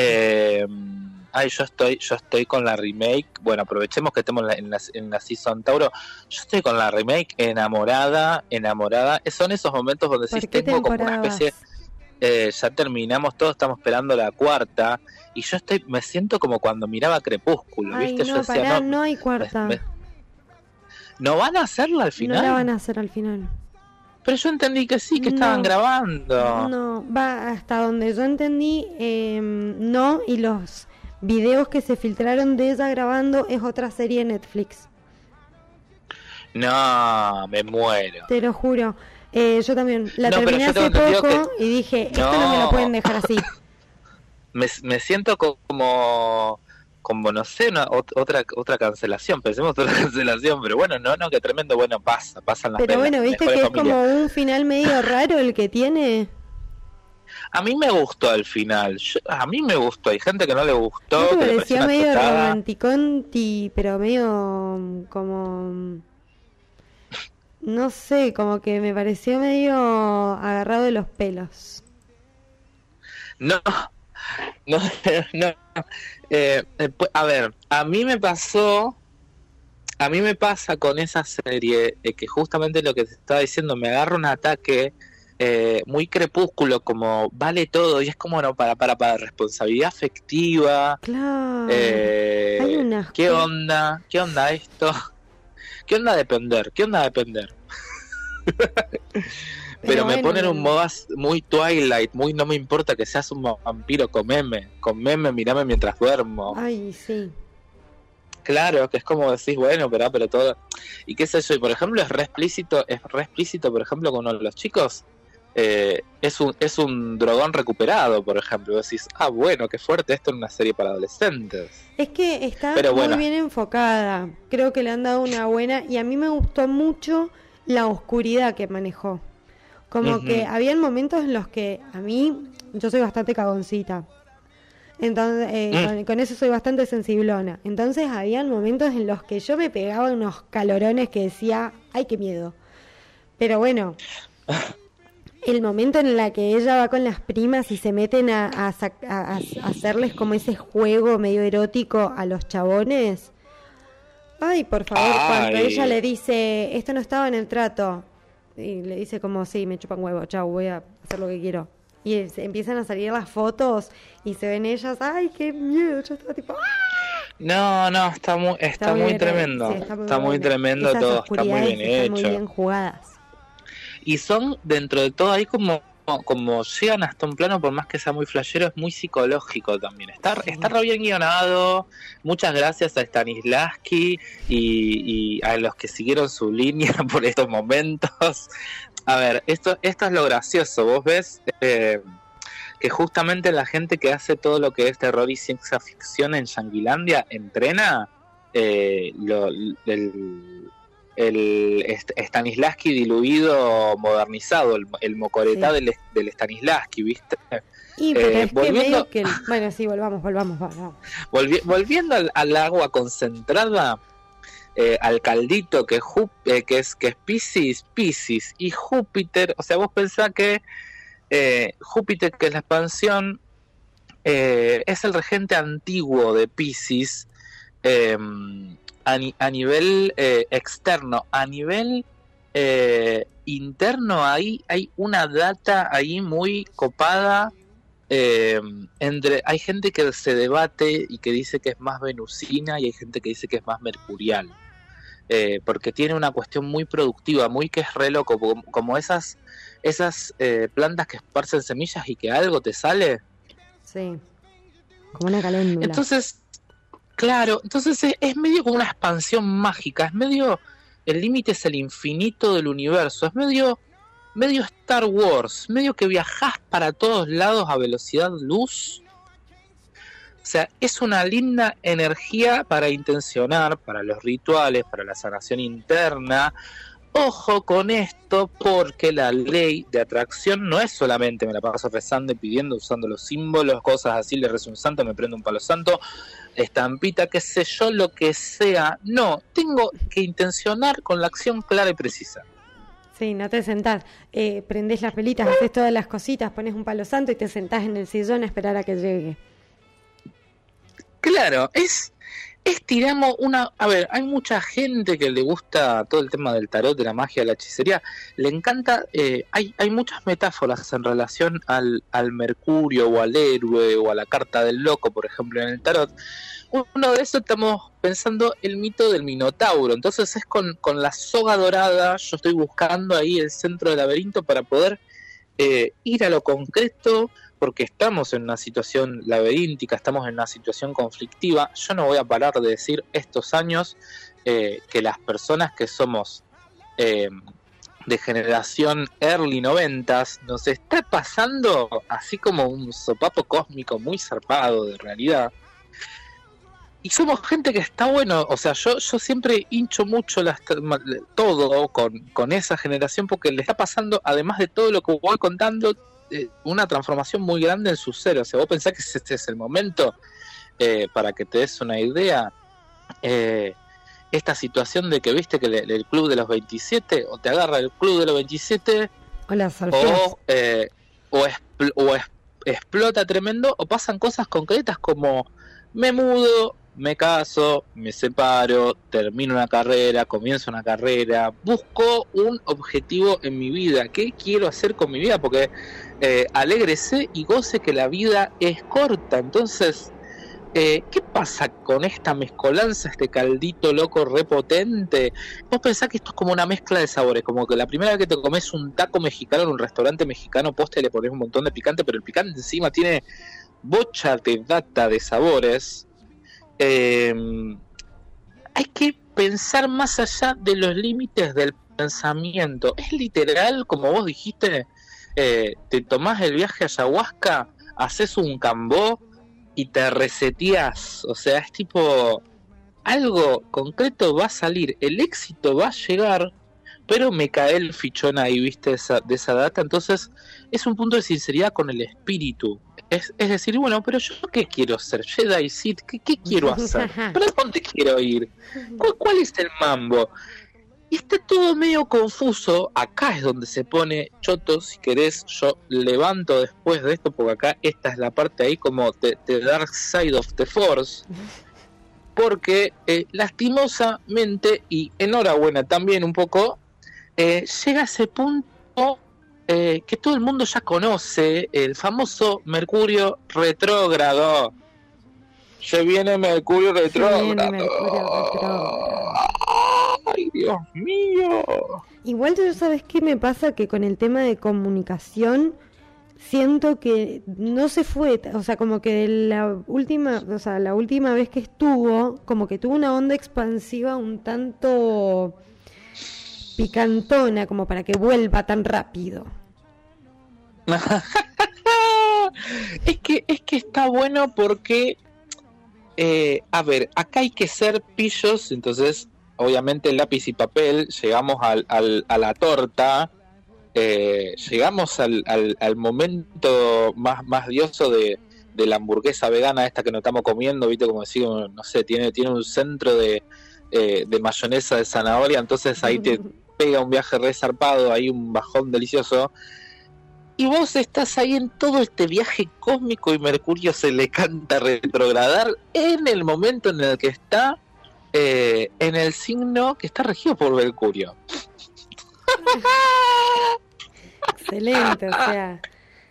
Ay, yo estoy, yo estoy con la remake. Bueno, aprovechemos que estamos en la, en la, season Tauro. Yo estoy con la remake enamorada, enamorada. Son esos momentos donde ¿Por sí tengo como una especie. eh, ya terminamos, todos estamos esperando la cuarta. Y yo estoy, me siento como cuando miraba Crepúsculo, Ay, ¿viste? yo no, decía, pará, no, no hay cuarta. me- ¿no van a hacerla al final. No la van a hacer al final. Pero yo entendí que sí, que estaban No. grabando. No, va hasta donde yo entendí, eh, no, y los videos que se filtraron de ella grabando es otra serie de Netflix, No, me muero. te lo juro. Eh, yo también la No, terminé hace poco y dije, esto no me lo pueden dejar así. me, me siento co- como como no sé una, ot- otra otra cancelación pensemos otra cancelación pero bueno no no que tremendo bueno pasa pasan las Pero bueno, viste que es como un final medio raro el que tiene. A mí me gustó el final. Yo- a mí me gustó. Hay gente que no le gustó ¿No te que le pareció parecía medio romanticonti, pero medio mm, como... mm, No sé, como que me pareció medio agarrado de los pelos. no no no. Eh, eh, a ver a mí me pasó a mí me pasa con esa serie eh, que justamente lo que te estaba diciendo me agarra un ataque eh, muy crepúsculo como vale todo y es como no para para para responsabilidad afectiva Claro. eh, Hay unas qué onda qué onda esto qué onda depender qué onda depender pero, me bueno, ponen un modo muy Twilight, muy no me importa que seas un vampiro, comeme, comeme, mirame mientras duermo. Ay, sí. Claro, que es como decís, bueno, pero, ah, pero todo. Y qué sé yo, y por ejemplo, es re explícito, es re explícito, por ejemplo, con uno de los chicos. Eh, es un es un dragón recuperado, por ejemplo. Y decís, ah, bueno, qué fuerte esto en una serie para adolescentes. Es que está Pero muy bueno. bien enfocada. Creo que le han dado una buena. Y a mí me gustó mucho la oscuridad que manejó. Como que habían momentos en los que a mí, yo soy bastante cagoncita. Entonces, eh, Mm. con, con eso soy bastante sensiblona. Entonces, habían momentos en los que yo me pegaba unos calorones que decía, ay, qué miedo. Pero bueno, el momento en la que ella va con las primas y se meten a, a a- hacerles como ese juego medio erótico a los chabones. Ay, por favor, cuando ella le dice, esto no estaba en el trato. Y le dice como, sí, me chupan huevo, chau, voy a hacer lo que quiero. Y empiezan a salir las fotos y se ven ellas, ay, qué miedo. Yo estaba tipo, ¡ah! No, no, está muy, está muy tremendo. sí, está muy, tremendo Esas todo, está muy bien hecho. muy bien jugadas. Y son, dentro de todo, ahí como, como llegan hasta un plano, por más que sea muy flashero, es muy psicológico también. Está, Sí. está re bien guionado. Muchas gracias a Stanislavski y, y a los que siguieron su línea por estos momentos. A ver, esto, esto es lo gracioso. Vos ves eh, que justamente la gente que hace todo lo que es terror y ciencia ficción en Yanguilandia entrena eh, lo- el, el Stanislavski diluido, modernizado, el, el mocoretá Sí. del, del Stanislavski, ¿viste? Y pero Eh, es volviendo- medio que... el- Bueno, sí, volvamos, volvamos, volvamos. Volvi- volviendo al, al agua concentrada, eh, al caldito que, Ju- eh, que es que es Pisces, Pisces y Júpiter, o sea, vos pensás que Júpiter, que es la expansión, eh, es el regente antiguo de Pisces eh, a, ni- a nivel eh, externo, a nivel eh, interno ahí hay una data ahí muy copada eh, entre hay gente que se debate y que dice que es más venusina y hay gente que dice que es más mercurial Eh, porque tiene una cuestión muy productiva muy que es re loco como, como esas esas eh, plantas que esparcen semillas y que algo te sale Sí. Como una caléndula. entonces claro entonces es, es medio como una expansión mágica es medio el límite es el infinito del universo es medio medio Star Wars, medio que viajás para todos lados a velocidad luz. O sea, es una linda energía para intencionar, para los rituales, para la sanación interna. Ojo con esto, porque la ley de atracción no es solamente me la paso rezando y pidiendo, usando los símbolos, cosas así, le rezo un santo, me prendo un palo santo, estampita, qué sé yo, lo que sea. No, tengo que intencionar con la acción clara y precisa. Sí, no te sentás, eh, prendés las velitas, haces todas las cositas, pones un palo santo y te sentás en el sillón a esperar a que llegue. Claro, es, es tiramos una... A ver, hay mucha gente que le gusta todo el tema del tarot, de la magia, de la hechicería. Le encanta... eh, hay, hay muchas metáforas en relación al, al mercurio o al héroe o a la carta del loco, por ejemplo, en el tarot. Uno de esos estamos pensando el mito del Minotauro. Entonces es con, con la soga dorada, yo estoy buscando ahí el centro del laberinto para poder eh, ir a lo concreto, porque estamos en una situación laberíntica, estamos en una situación conflictiva. Yo no voy a parar de decir estos años eh, que las personas que somos eh, de generación early noventas nos está pasando así como un sopapo cósmico muy zarpado de realidad. Y somos gente que está bueno, o sea, yo, yo siempre hincho mucho las, todo con, con esa generación porque le está pasando, además de todo lo que voy contando, eh, una transformación muy grande en su ser. O sea, vos pensás que este es el momento eh, para que te des una idea. Eh, esta situación de que viste que le- el, club de los 27, o te agarra el club de los 27, Hola, o, eh, o, expl- o es- explota tremendo, o pasan cosas concretas como me mudo, me caso, me separo, termino una carrera, comienzo una carrera, busco un objetivo en mi vida, ¿qué quiero hacer con mi vida? Porque eh, alégrese y goce que la vida es corta, entonces... eh, ¿Qué pasa con esta mezcolanza, este caldito loco repotente? Vos pensás que esto es como una mezcla de sabores, como que la primera vez que te comes un taco mexicano en un restaurante mexicano, poste le pones un montón de picante, pero el picante encima tiene bocha de data de sabores. Eh, hay que pensar más allá de los límites del pensamiento. Es literal, como vos dijiste, eh, te tomás el viaje a ayahuasca, haces un cambó y te reseteás. O sea, es tipo algo concreto va a salir, el éxito va a llegar, pero me cae el fichón ahí, viste, esa, de esa data. Entonces, es un punto de sinceridad con el espíritu. Es, es decir, bueno, pero yo qué quiero ser, Jedi Sith, ¿qué, qué quiero hacer? ¿Para dónde quiero ir? ¿Cuál, cuál es el mambo? Y está todo medio confuso. Acá es donde se pone choto. Si querés, yo levanto después de esto, porque acá esta es la parte ahí como The, the Dark Side of the Force. Porque eh, lastimosamente, y enhorabuena también un poco, eh, llega a ese punto eh, que todo el mundo ya conoce, el famoso Mercurio retrógrado. Se viene Mercurio retrógrado. Ay, Dios mío. Igual tú sabes qué me pasa que con el tema de comunicación siento que no se fue, o sea, como que la última, o sea, la última vez que estuvo, como que tuvo una onda expansiva un tanto picantona como para que vuelva tan rápido. es que es que está bueno porque eh, a ver, acá hay que ser pillos, entonces obviamente lápiz y papel, llegamos al, al- a la torta, eh, llegamos al, al- al momento más, más dioso de, de la hamburguesa vegana esta que nos estamos comiendo, viste como decir, no sé, tiene, tiene un centro de, eh, de mayonesa de zanahoria, entonces ahí te pega un viaje re zarpado, ahí un bajón delicioso. Y vos estás ahí en todo este viaje cósmico y Mercurio se le canta retrogradar en el momento en el que está eh, en el signo que está regido por Mercurio. Excelente, o sea,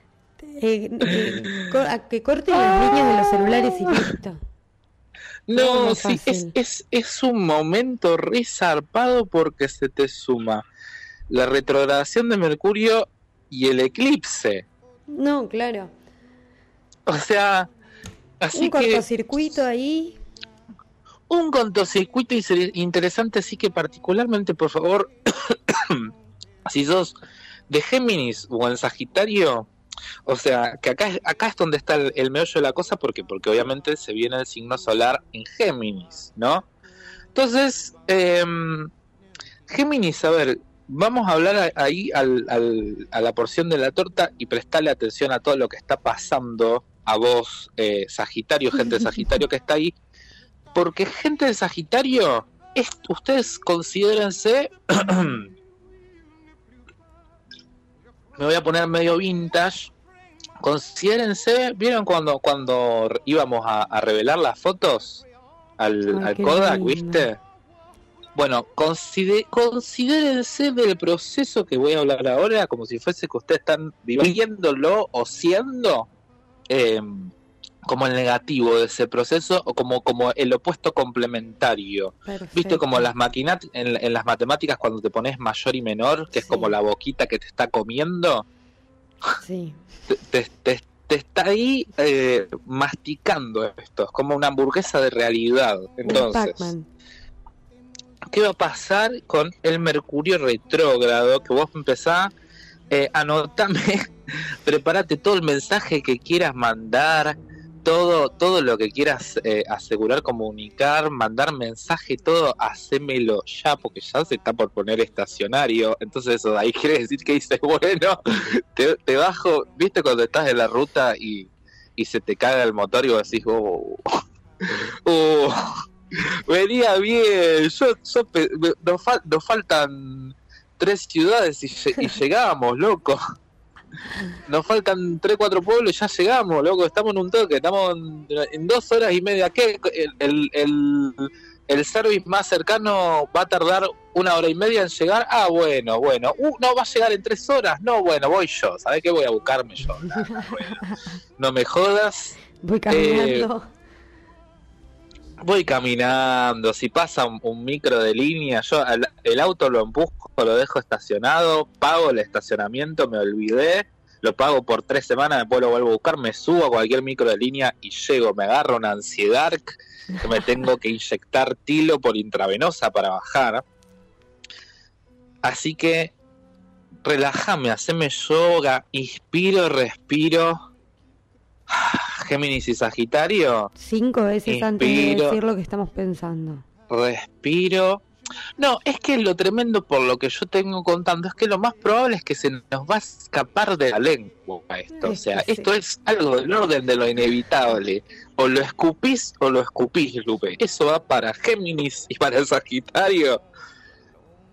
eh, eh, a que corten las líneas de los celulares y listo. No, sí, es, es, es un momento re zarpado porque se te suma la retrogradación de Mercurio y el eclipse. No, claro. O sea, así Un que cortocircuito ahí. un cortocircuito interesante, así que particularmente, por favor, si sos de Géminis o en Sagitario, o sea, que acá es, acá es donde está el, el meollo de la cosa, porque porque obviamente se viene el signo solar en Géminis, ¿no? Entonces, em, Géminis, a ver, vamos a hablar ahí al- al- a la porción de la torta y prestarle atención a todo lo que está pasando a vos, eh, Sagitario, gente de Sagitario que está ahí, porque gente de Sagitario, es, ustedes considérense, me voy a poner medio vintage, considérense, ¿vieron cuando, cuando íbamos a, a revelar las fotos al, Ay, al Kodak, lindo. viste? Bueno, considérense del proceso que voy a hablar ahora como si fuese que ustedes están viviéndolo o siendo eh, como el negativo de ese proceso o como, como el opuesto complementario. Perfecto. ¿Viste como las maquinat en, en las matemáticas cuando te pones mayor y menor, que es como la boquita que te está comiendo? Sí. te, te- te- te está ahí eh, masticando esto, es como una hamburguesa de realidad. Entonces. ¿Qué va a pasar con el Mercurio retrógrado? Que vos empezás, eh, anotame, prepárate todo el mensaje que quieras mandar, todo, todo lo que quieras eh, asegurar, comunicar, mandar mensaje, todo, hacémelo ya, porque ya se está por poner estacionario. Entonces eso de ahí quiere decir que dices, bueno, te, bajo, viste cuando estás en la ruta y, y se te caga el motor y vos decís, oh, oh, venía bien, yo, yo nos, fal- nos faltan tres ciudades y, lle- y llegamos, loco. Nos faltan tres, cuatro pueblos y ya llegamos, loco. Estamos en un toque, estamos en, en dos horas y media. ¿Qué? El, el, el, el service más cercano va a tardar una hora y media en llegar. Ah, bueno, bueno. Uh, no, va a llegar en tres horas. No, bueno, voy yo. ¿Sabés qué voy a buscarme yo? Nah, bueno. No me jodas. Voy caminando. Voy caminando, si pasa un, micro de línea, yo el auto lo empujo, lo dejo estacionado, pago el estacionamiento, me olvidé, lo pago por tres semanas, después lo vuelvo a buscar, me subo a cualquier micro de línea y llego, me agarro una ansiedad que me tengo que inyectar tilo por intravenosa para bajar. Así que relájame, haceme yoga, inspiro, respiro. Géminis y Sagitario Cinco veces antes de decir lo que estamos pensando. respiro No, es que lo tremendo por lo que yo tengo contando es que lo más probable es que se nos va a escapar de la lengua esto. O Es sea, que sí. esto es algo del orden de lo inevitable. O lo escupís o lo escupís, Lupe. Eso va para Géminis y para Sagitario.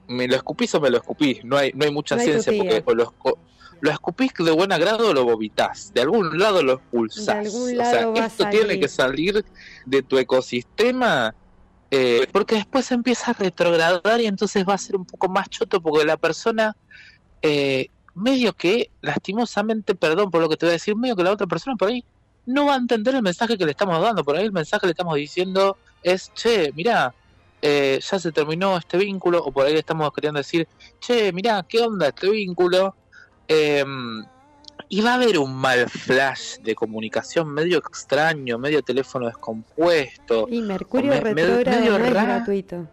Me lo escupís o me lo escupís. No hay, no hay mucha No hay ciencia porque o lo, o lo escupís de buen agrado o lo vomitás. De algún lado lo expulsás. De algún o lado sea, va a esto tiene que salir de tu ecosistema eh, porque después empieza a retrogradar y entonces va a ser un poco más choto porque la persona eh, medio que lastimosamente, perdón por lo que te voy a decir, medio que la otra persona por ahí no va a entender el mensaje que le estamos dando, por ahí el mensaje que le estamos diciendo es, che, mirá, eh, ya se terminó este vínculo, o por ahí le estamos queriendo decir, che, mirá, ¿qué onda este vínculo? Y va a haber un mal flash de comunicación medio extraño, medio teléfono descompuesto. Y Mercurio Me- retrógrado medio no es gratuito.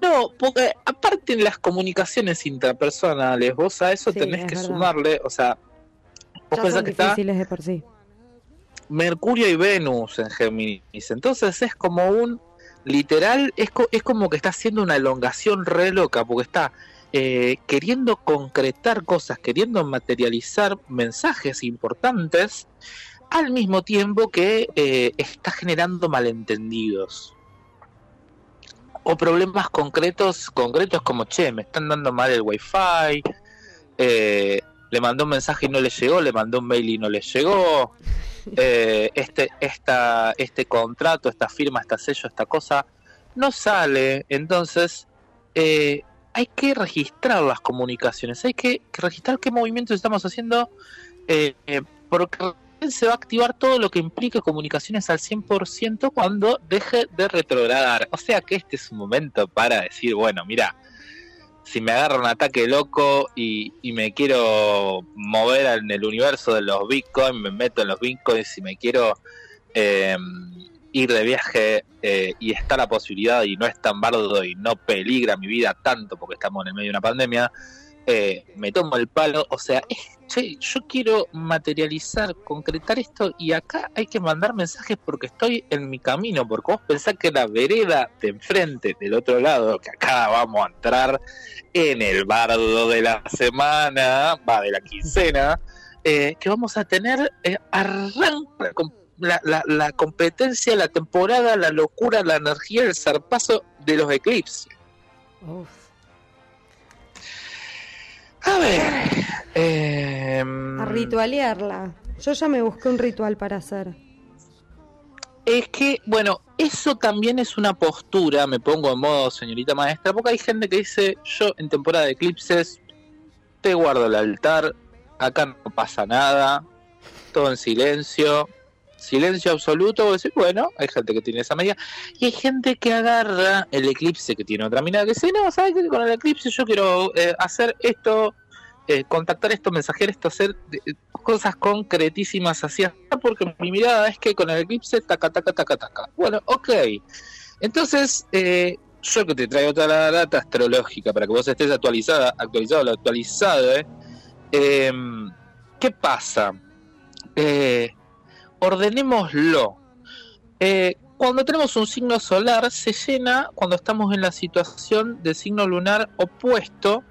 No, porque aparte en las comunicaciones interpersonales, vos a eso Sí, tenés es que verdad. sumarle, o sea, vos Ya pensás son que está difíciles de por sí. Mercurio y Venus en Géminis, entonces es como un, literal, es, co- es como que está haciendo una elongación re loca, porque está eh, queriendo concretar cosas, queriendo materializar mensajes importantes, al mismo tiempo que eh, está generando malentendidos. O problemas concretos, concretos como, che, me están dando mal el wifi, eh, le mandó un mensaje y no le llegó, le mandó un mail y no le llegó, eh, este, esta, este contrato, esta firma, esta sello, esta cosa, no sale. Entonces, eh, hay que registrar las comunicaciones, hay que, registrar qué movimientos estamos haciendo, eh, eh, porque se va a activar todo lo que implique comunicaciones al 100% cuando deje de retrogradar. O sea que este es un momento para decir, bueno, mira, si me agarra un ataque loco y, me quiero mover en el universo de los bitcoins, me meto en los bitcoins y me quiero eh, ir de viaje eh, y está la posibilidad y no es tan bardo y no peligra mi vida tanto porque estamos en el medio de una pandemia, eh, me tomo el palo, o sea, es, che, yo quiero materializar, concretar esto y acá hay que mandar mensajes porque estoy en mi camino, porque vos pensás que la vereda de enfrente, del otro lado, que acá vamos a entrar en el bardo de la semana, va de la quincena, eh, que vamos a tener, eh, arranca con la, la, la competencia, la temporada, la locura, la energía, el zarpazo de los eclipses. Uf. A ver. eh, A ritualearla. Yo ya me busqué un ritual para hacer. Es que, bueno, eso también es una postura, me pongo en modo señorita maestra, porque hay gente que dice, yo en temporada de eclipses te guardo el altar, acá no pasa nada, todo en silencio, silencio absoluto, decís, bueno, hay gente que tiene esa medida, y hay gente que agarra el eclipse que tiene otra mirada, que dice, no, ¿sabes qué? Con el eclipse yo quiero eh, hacer esto, eh, contactar esto, mensajear esto, hacer eh, cosas concretísimas así, porque mi mirada es que con el eclipse, taca, taca, taca, taca. Bueno, ok. Entonces, yo que te traigo toda la data astrológica para que vos estés actualizada, actualizado, o actualizado, ¿eh? ¿Qué pasa? Eh, ordenémoslo. Eh, cuando tenemos un signo solar, se llena cuando estamos en la situación de signo lunar opuesto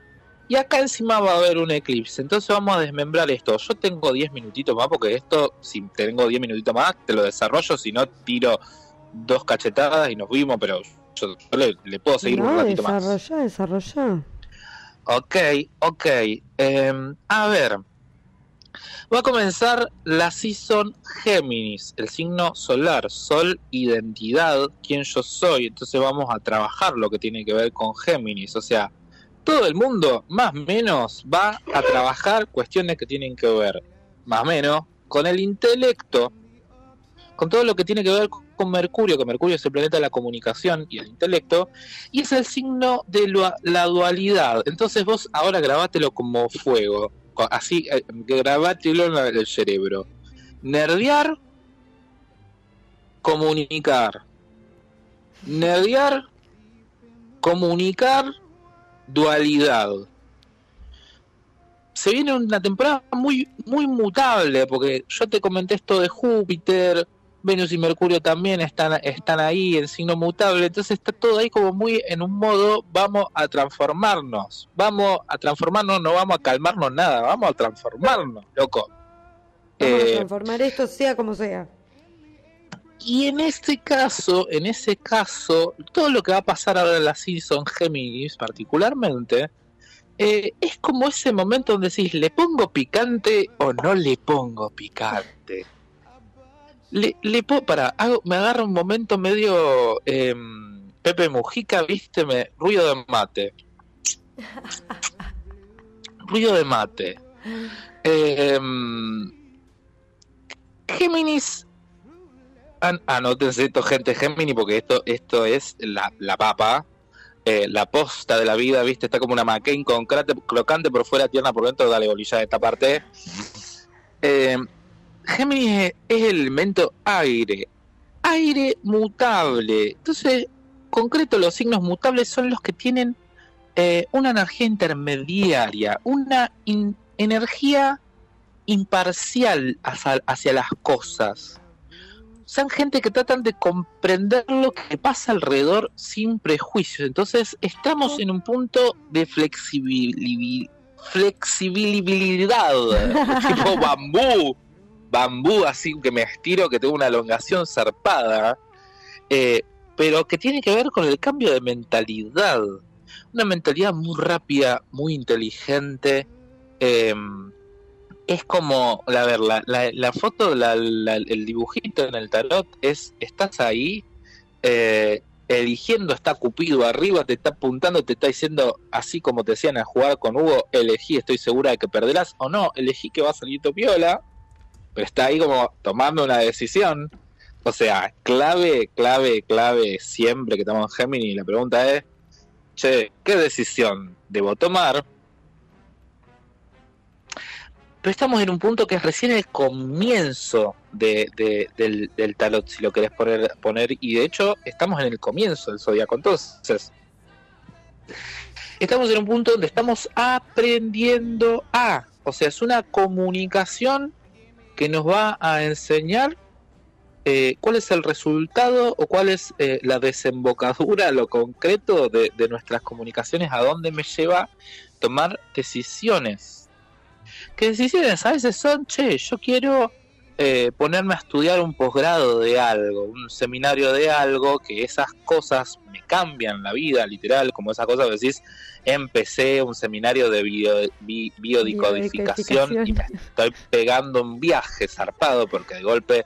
y acá encima va a haber un eclipse. Entonces vamos a desmembrar esto. Yo tengo 10 minutitos más porque esto, si tengo 10 minutitos más, te lo desarrollo. Si no, tiro dos cachetadas y nos vimos, pero yo, yo le, le puedo seguir un ratito más. desarrolla, desarrolla. Ok, ok. Em, a ver. Va a comenzar la season Géminis, el signo solar, sol, identidad, quién yo soy. Entonces vamos a trabajar lo que tiene que ver con Géminis. O sea, todo el mundo, más o menos, va a trabajar cuestiones que tienen que ver, más o menos, con el intelecto, con todo lo que tiene que ver con Mercurio, que Mercurio es el planeta de la comunicación y el intelecto, y es el signo de la, dualidad. Entonces vos ahora grabátelo como fuego, así, eh, grabátelo en el cerebro. Nerdear, comunicar. Nerdear, comunicar, dualidad. Se viene una temporada muy, muy mutable, porque yo te comenté esto de Júpiter, Venus y Mercurio también están, están ahí en signo mutable, entonces está todo ahí como muy en un modo, vamos a transformarnos, vamos a transformarnos, no vamos a calmarnos nada, vamos a transformarnos, loco. Vamos a Eh, transformar esto sea como sea. y en este caso, en ese caso, todo lo que va a pasar ahora en la Season Géminis particularmente, eh, es como ese momento donde decís, ¿le pongo picante o no le pongo picante? Le, le po- para, hago, me agarra un momento medio em, Pepe Mujica, viste, me, ruido de mate. ruido de mate. Em, Géminis An- anótense esto, gente Gemini, porque esto, esto es la, la papa, eh, la posta de la vida, ¿viste? Está como una McCain con crocante por fuera, tierna por dentro, dale bolilla de esta parte. Eh, Géminis es, el elemento aire, aire mutable. Entonces, concreto, los signos mutables son los que tienen eh, una energía intermediaria, una in- energía imparcial hacia, las cosas son gente que tratan de comprender lo que pasa alrededor sin prejuicios. Entonces, estamos en un punto de flexibilidad, tipo bambú, bambú, así que me estiro, que tengo una elongación zarpada, eh, pero que tiene que ver con el cambio de mentalidad. Una mentalidad muy rápida, muy inteligente. em, es como, a ver, la, la, foto, el dibujito en el tarot es, estás ahí, eh, eligiendo, está Cupido arriba, te está apuntando, te está diciendo, así como te decían a jugar con Hugo, elegí, estoy segura de que perderás, o no, elegí que va a salir tu piola, pero está ahí como tomando una decisión. O sea, clave, clave, clave, siempre que estamos en Gemini, la pregunta es, che, ¿qué decisión debo tomar? pero estamos en un punto que es recién el comienzo de, de- del, del tarot, si lo querés poner, poner, y de hecho estamos en el comienzo del zodiaco. Entonces, estamos en un punto donde estamos aprendiendo a, o sea, es una comunicación que nos va a enseñar eh, cuál es el resultado o cuál es eh, la desembocadura, lo concreto de, de nuestras comunicaciones, a dónde me lleva tomar decisiones. Que decisiones a veces son, che, yo quiero eh, ponerme a estudiar un posgrado de algo, un seminario de algo, que esas cosas me cambian la vida, literal, como esas cosas que decís, empecé un seminario de bio- bi- biodicodificación y me estoy pegando un viaje zarpado porque de golpe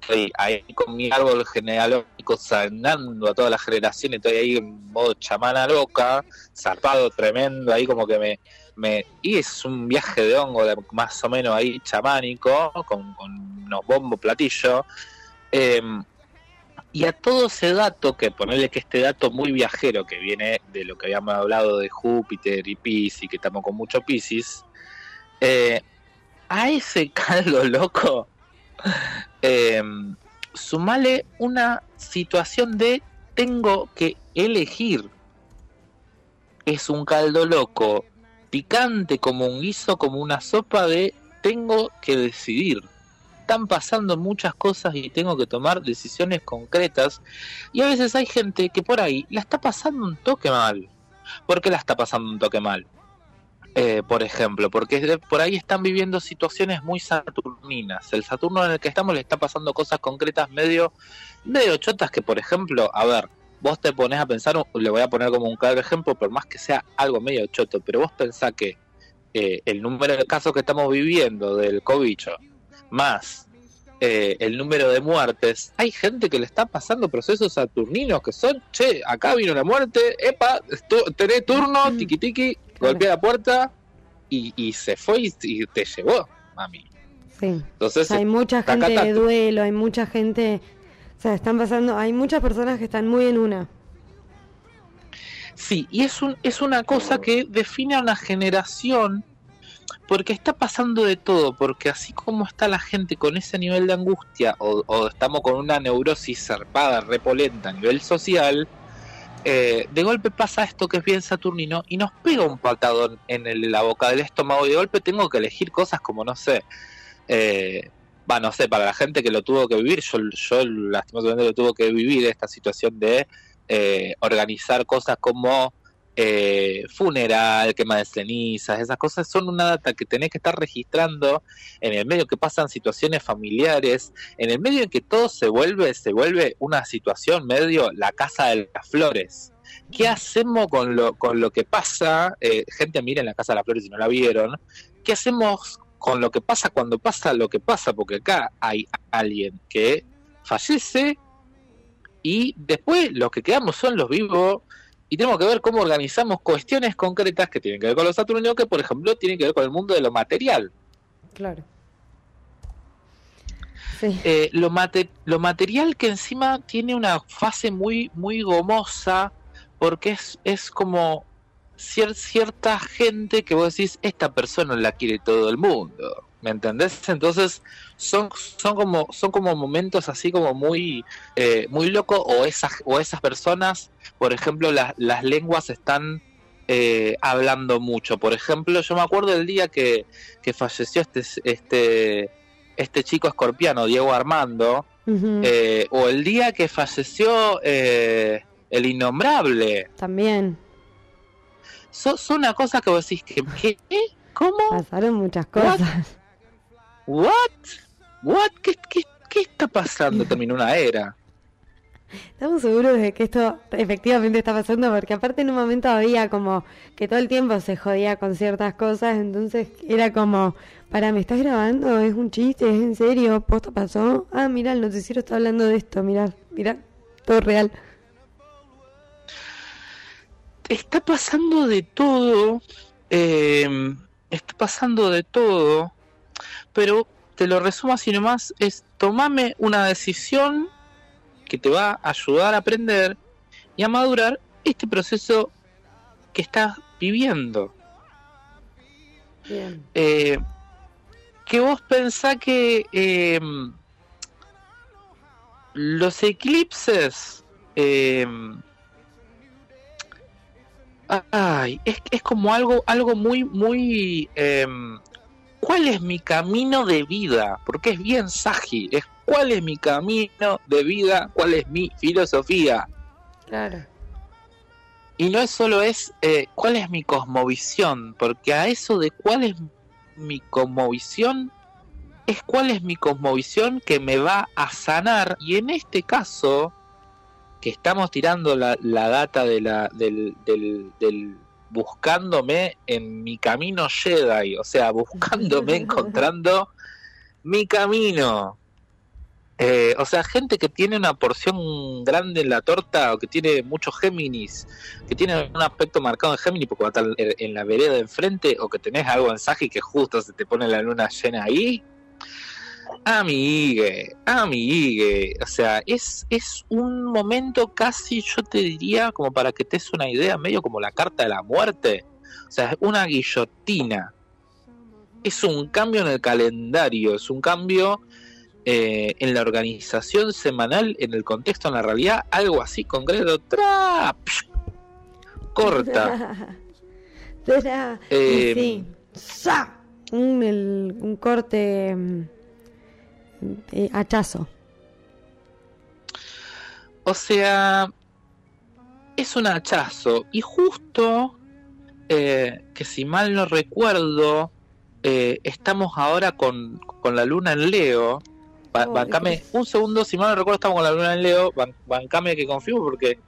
estoy ahí con mi árbol genealógico sanando a todas las generaciones, estoy ahí en modo chamana loca, zarpado tremendo, ahí como que me, y es un viaje de hongo más o menos ahí chamánico, con, unos bombos platillos. em, y a todo ese dato, que ponerle que este dato muy viajero, que viene de lo que habíamos hablado de Júpiter y Pisces, que estamos con mucho Pisces, eh, a ese caldo loco, eh, sumale una situación de tengo que elegir. Es un caldo loco, picante como un guiso, como una sopa de tengo que decidir. Están pasando muchas cosas y tengo que tomar decisiones concretas. Y a veces hay gente que por ahí la está pasando un toque mal. ¿Por qué la está pasando un toque mal? Eh, por ejemplo, porque por ahí están viviendo situaciones muy saturninas. El Saturno en el que estamos le está pasando cosas concretas medio, medio chotas que, por ejemplo, a ver, vos te pones a pensar, le voy a poner como un claro ejemplo, por más que sea algo medio choto, pero vos pensás que eh, el número de casos que estamos viviendo del cobicho, más eh, el número de muertes, hay gente que le está pasando procesos saturninos que son, che, acá vino la muerte, epa, tenés turno, tiki tiki, Claro. golpea la puerta y, y se fue y, y te llevó, mami. Sí. Entonces, hay mucha taca, gente de duelo, hay mucha gente, o sea, están pasando, hay muchas personas que están muy en una. Sí, y es, un, es una cosa que define a una generación porque está pasando de todo, porque así como está la gente con ese nivel de angustia o, estamos con una neurosis zarpada, repolenta a nivel social, eh, de golpe pasa esto que es bien saturnino y nos pega un patadón en la boca del estómago y de golpe tengo que elegir cosas como, no sé, eh, va, no sé, para la gente que lo tuvo que vivir, yo, yo lastimosamente lo tuvo que vivir esta situación de eh, organizar cosas como eh, funeral, quema de cenizas, esas cosas son una data que tenés que estar registrando en el medio que pasan situaciones familiares, en el medio en que todo se vuelve, se vuelve una situación medio la casa de las flores. ¿Qué hacemos con lo, con lo que pasa? Eh, gente, miren la casa de las flores si no la vieron. ¿Qué hacemos con lo que pasa cuando pasa lo que pasa? Porque acá hay alguien que fallece y después los que quedamos son los vivos y tenemos que ver cómo organizamos cuestiones concretas que tienen que ver con los Saturnios, que por ejemplo tienen que ver con el mundo de lo material. Claro. Eh, lo, lo material que encima tiene una fase muy, muy gomosa, porque es, es como cierta gente que vos decís, esta persona la quiere todo el mundo. ¿Me entendés? Entonces son, son como son como momentos así como muy eh, muy locos o esas o esas personas, por ejemplo, las, las lenguas están eh, hablando mucho. Por ejemplo, yo me acuerdo del día que, que falleció este este este chico escorpiano, Diego Armando, eh, o el día que falleció el innombrable. También. Son, son una cosa que vos decís que ¿qué? ¿Cómo? Pasaron muchas cosas. ¿What? ¿What? ¿Qué, qué, está pasando? Terminó una era. Estamos seguros de que esto efectivamente está pasando porque aparte en un momento había como que todo el tiempo se jodía con ciertas cosas, entonces era como, para, ¿me estás grabando? ¿Es un chiste? ¿Es en serio? ¿Posto pasó? Ah, mira, el noticiero está hablando de esto, mira, mira, todo real. Está pasando de todo, eh, está pasando de todo pero te lo resumo así nomás, es tomame una decisión que te va a ayudar a aprender y a madurar este proceso que estás viviendo. Bien. Eh, que vos pensás que eh, los eclipses eh, ay, es, es como algo algo muy muy cuál es mi camino de vida, porque es bien saji, es cuál es mi camino de vida, cuál es mi filosofía. Claro. Y no es solo es eh, cuál es mi cosmovisión, porque a eso de cuál es mi cosmovisión, es cuál es mi cosmovisión que me va a sanar. Y en este caso, que estamos tirando la, la data de la, del, del, del buscándome en mi camino Jedi, o sea, buscándome, encontrando mi camino. Eh, o sea, gente que tiene una porción grande en la torta o que tiene muchos Géminis, que tiene un aspecto marcado en Géminis porque va a estar en la vereda de enfrente o que tenés algo en Sagi que justo se te pone la luna llena ahí, Amigue, amigue, o sea, es, es un momento casi, yo te diría, como para que te des una idea, medio como la carta de la muerte, o sea, es una guillotina, es un cambio en el calendario, es un cambio eh, en la organización semanal, en el contexto, en la realidad, algo así concreto, ¡Trap! corta. eh, sí, un, un corte mm, eh, hachazo. O sea, es un hachazo. Y justo, eh, que si mal no recuerdo, eh, estamos ahora con, con, la luna en Leo. bancame un segundo, si mal no recuerdo, estamos con la luna en Leo. bancame que confirmo porque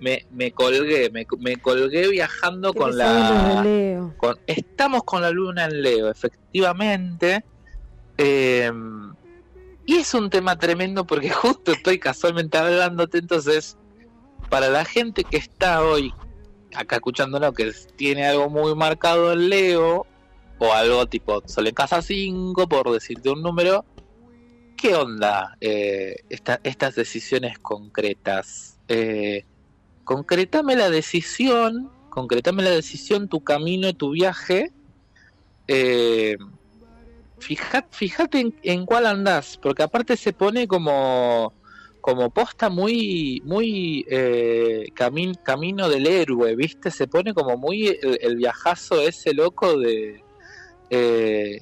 me, me colgué, me, me colgué viajando con la... Con, estamos con la luna en Leo, efectivamente. Eh, y es un tema tremendo porque justo estoy casualmente hablándote, entonces, para la gente que está hoy acá escuchándonos, que tiene algo muy marcado en Leo, o algo tipo Sol en Casa 5, por decirte un número, ¿qué onda eh, estas decisiones concretas? Eh, concretame la decisión, concretame la decisión, tu camino, tu viaje. Eh, fíjate, fíjate en, cuál andás, porque aparte se pone como como posta muy muy eh, camino del héroe, ¿viste? Se pone como muy el, viajazo ese loco de eh,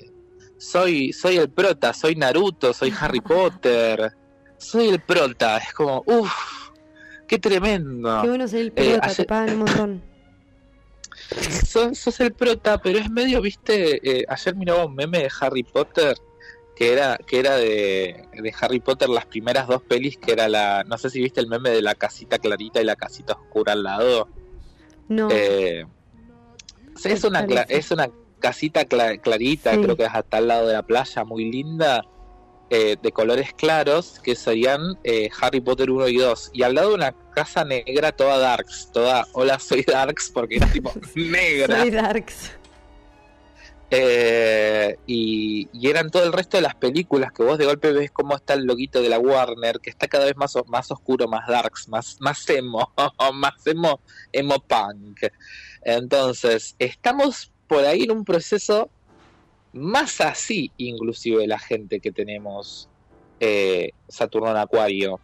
soy, soy el prota, soy Naruto, soy Harry Potter, soy el prota. Es como, uff, qué tremendo. Qué bueno ser el Eh, ayer- te pagan un montón. Sos, sos el prota, pero es medio, viste, eh, ayer miraba un meme de Harry Potter que era que era de, de Harry Potter las primeras dos pelis que era la no sé si viste el meme de la casita clarita y la casita oscura al lado. No, Eh, es una es una casita cla- clarita Sí. creo que es hasta al lado de la playa muy linda eh, de colores claros que serían eh, Harry Potter 1 y 2 y al lado una casa negra toda darks toda hola soy darks porque era tipo negra soy Darks. Eh, y, y eran todo el resto de las películas que vos de golpe ves cómo está el loguito de la Warner, que está cada vez más, más oscuro, más darks, más, más emo, más emo, emo punk. Entonces, estamos por ahí en un proceso más así, inclusive la gente que tenemos eh, Saturno en Acuario.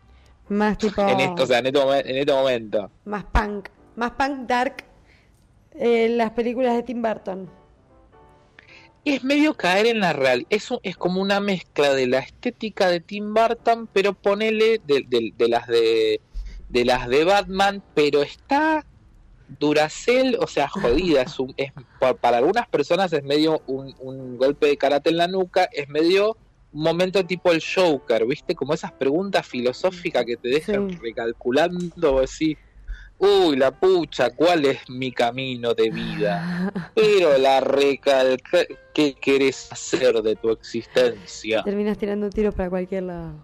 Más tipo. En esto, o sea, en este, momen- en este momento. Más punk. Más punk dark. eh, las películas de Tim Burton. es medio caer en la real. Es, un- es como una mezcla de la estética de Tim Burton, pero ponele de, de- de las de, de las de Batman, pero está Duracell, o sea, jodida. Es un- es- pa- para algunas personas es medio un, un golpe de karate en la nuca, es medio un momento tipo el Joker, ¿viste? Como esas preguntas filosóficas que te dejan Sí. recalculando así. Uy, la pucha, ¿cuál es mi camino de vida? Pero la recalca, ¿qué querés hacer de tu existencia? Terminas tirando tiros para cualquier lado.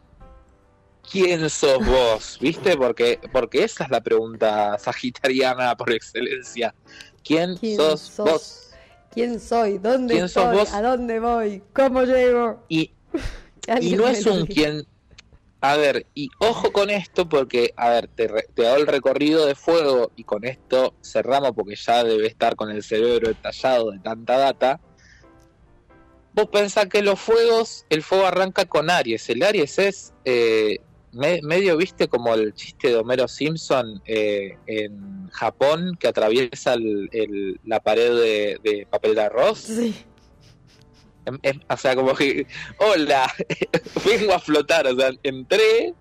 ¿Quién sos vos? ¿Viste? Porque, porque esa es la pregunta sagitariana por excelencia. ¿Quién, ¿Quién sos, sos? vos? ¿Quién soy? ¿Dónde ¿Quién sos vos? ¿A dónde voy? ¿Cómo llego? Y, no es un quien... A ver, y ojo con esto porque, a ver, te, te hago el recorrido de fuego y con esto cerramos porque ya debe estar con el cerebro estallado de tanta data. Vos pensás que los fuegos, el fuego arranca con Aries. El Aries es eh, me- medio, viste, como el chiste de Homero Simpson eh, en Japón que atraviesa el- el- la pared de, de papel de arroz. Sí. Em- em- o sea, como que, hola, vengo a flotar, o sea, entré,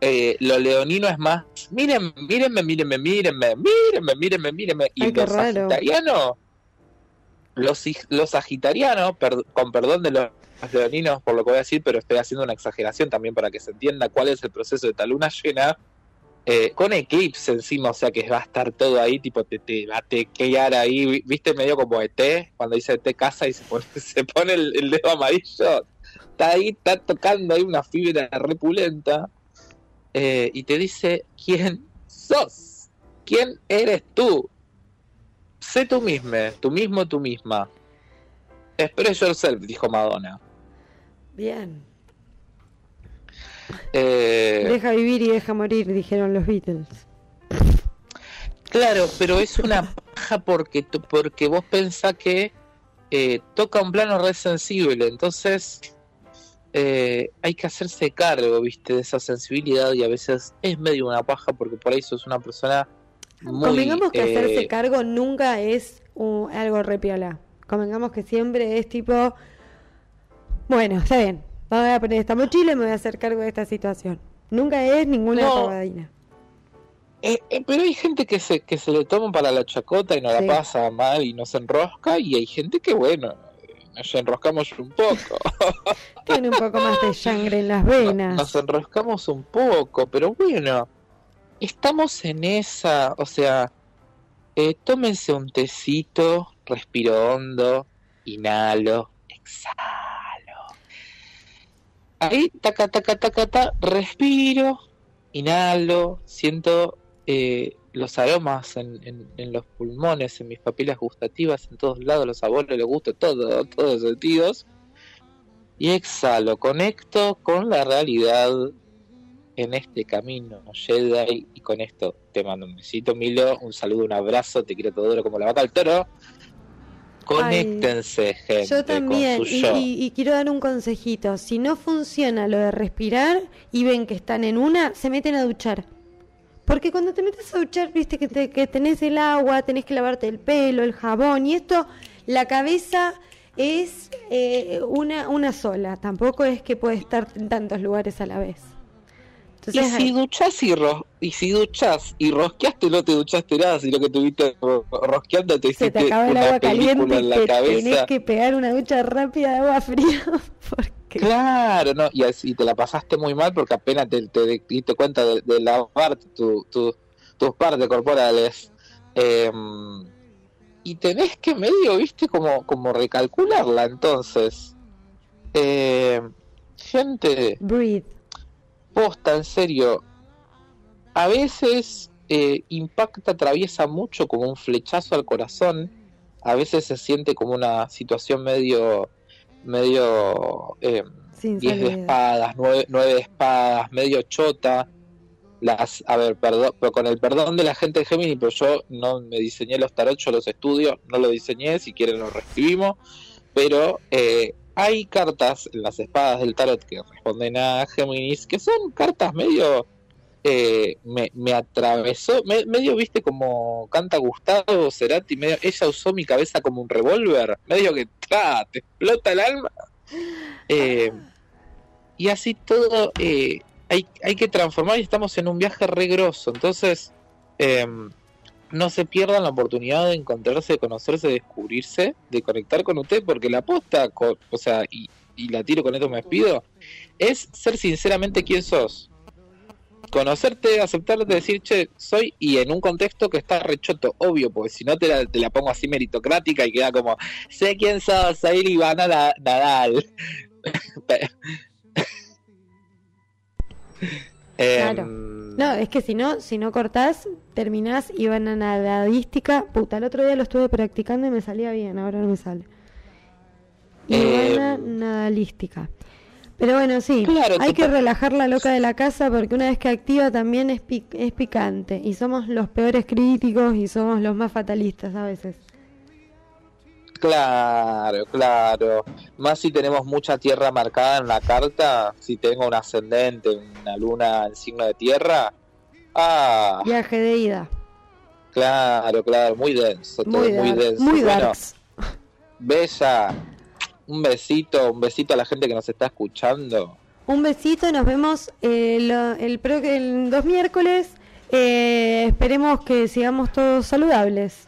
eh, lo leonino es más, miren, mírenme, mírenme, mírenme, mírenme, mírenme, mírenme, y Ay, los sagitarianos, los, los sagitarianos, per- con perdón de los leoninos por lo que voy a decir, pero estoy haciendo una exageración también para que se entienda cuál es el proceso de esta luna llena, eh, con eclipse encima, o sea que va a estar todo ahí, tipo, te, te va a tequear ahí, vi- viste, medio como ET, cuando dice ET casa y se pone, el dedo amarillo, está ahí, está tocando ahí una fibra repulenta, eh, y te dice, ¿quién sos? ¿Quién eres tú? Sé tú mismo, tú mismo, tú misma. Express yourself, dijo Madonna. Bien. Eh, Deja vivir y deja morir, dijeron los Beatles. Claro, pero es una paja porque, porque vos pensás que eh, toca un plano re sensible, entonces eh, hay que hacerse cargo, viste, de esa sensibilidad y a veces es medio una paja porque por ahí sos una persona muy... Convengamos que eh, hacerse cargo nunca es uh, algo repiola. Convengamos que siempre es tipo, bueno, está bien, voy a poner esta mochila y me voy a hacer cargo de esta situación. Nunca es ninguna No. pavadina. eh, eh, pero hay gente que se, que se le toma para la chacota y no Sí. la pasa mal y no se enrosca y hay gente que, bueno, nos enroscamos un poco. Tiene un poco más de sangre en las venas. Nos enroscamos un poco, pero bueno, estamos en esa, o sea, eh, tómense un tecito, respiro hondo, inhalo, exhalo. Ahí, taca, taca, taca, taca, respiro, inhalo, siento eh, los aromas en, en- en los pulmones, en mis papilas gustativas, en todos lados, los sabores, los gustos, todo, todos los sentidos. Y exhalo, conecto con la realidad en este camino Jedi. Y con esto te mando un besito, Milo, un saludo, un abrazo, te quiero todo duro como la vaca al toro. Conéctense, gente, Yo también, con su y, yo. y- y quiero dar un consejito. Si no funciona lo de respirar y ven que están en una, se meten a duchar. Porque cuando te metes a duchar, viste que, te- que tenés el agua, tenés que lavarte el pelo, el jabón, y esto, la cabeza Es eh, una, una sola, tampoco es que puede estar en tantos lugares a la vez. Y si duchas y, ro y si duchas y rosqueaste, no te duchaste nada, sino que tuviste rosqueando, te Se te acaba el agua caliente en la cabeza. tenés que pegar una ducha rápida de agua fría. Porque... Claro, no, y así te la pasaste muy mal porque apenas te, te diste cuenta de, de lavar tu, tu, tus partes corporales. Eh, y tenés que medio, viste, como, como recalcularla. Entonces, eh, gente, Breathe. Posta, en serio, a veces eh, impacta, atraviesa mucho como un flechazo al corazón. A veces se siente como una situación medio, medio, eh, diez de espadas, nueve, nueve de espadas, medio chota. Las, a ver, perdón, pero con el perdón de la gente de Gemini, pero yo no me diseñé los tarot, yo los estudio, no lo diseñé, si quieren lo reescribimos, pero eh, hay cartas en las espadas del tarot que responden a Géminis, que son cartas medio, eh, me, me, atravesó, medio, viste, como canta Gustavo Cerati, medio, ella usó mi cabeza como un revólver, medio que, te explota el alma. Eh, y así todo, eh, hay, hay que transformar y estamos en un viaje regroso. Entonces, em, no se pierdan la oportunidad de encontrarse, de conocerse, de descubrirse, de conectar con usted, porque la aposta, o sea, y, y la tiro con esto me despido, es ser sinceramente quién sos. Conocerte, aceptarte, decir, che, soy, y en un contexto que está rechoto, obvio, porque si no te la, te la pongo así meritocrática y queda como, sé quién sos, soy Ivana Nadal. Claro. Em, no, es que si no, si no cortás, terminás y van a nadadística. Puta, el otro día lo estuve practicando y me salía bien, ahora no me sale. Y eh... nadalística. Pero bueno, sí, hay que relajar la loca de la casa porque una vez que activa también es, es picante. Y somos los peores críticos y somos los más fatalistas a veces. Claro, claro. Más si tenemos mucha tierra marcada en la carta, si tengo un ascendente, una luna en signo de tierra. Ah. Viaje de ida. Claro, claro, muy denso, muy, muy denso. Muy bueno, Bella, un besito, un besito a la gente que nos está escuchando. Un besito, nos vemos el, el, el dos miércoles. Eh, esperemos que sigamos todos saludables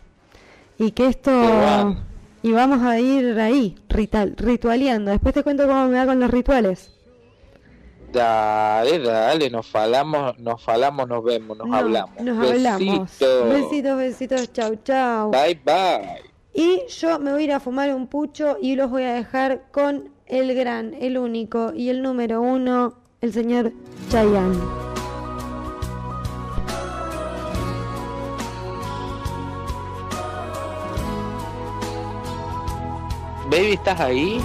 y que esto y vamos a ir ahí, ritual, ritualeando. Después te cuento cómo me va con los rituales. Dale, dale, nos falamos, nos falamos, nos vemos, nos hablamos. Nos hablamos. Besitos, besitos, chau, chau. Bye, bye. Y yo me voy a ir a fumar un pucho y los voy a dejar con el gran, el único y el número uno, el señor Chayanne. Baby, ¿estás ahí?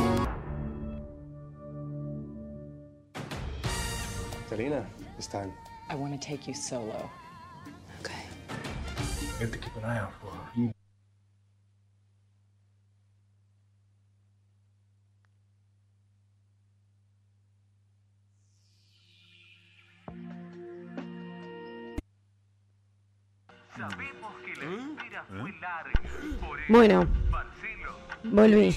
It's time. I want to take you solo. Okay. You have to keep an eye out for her. Bueno, volví.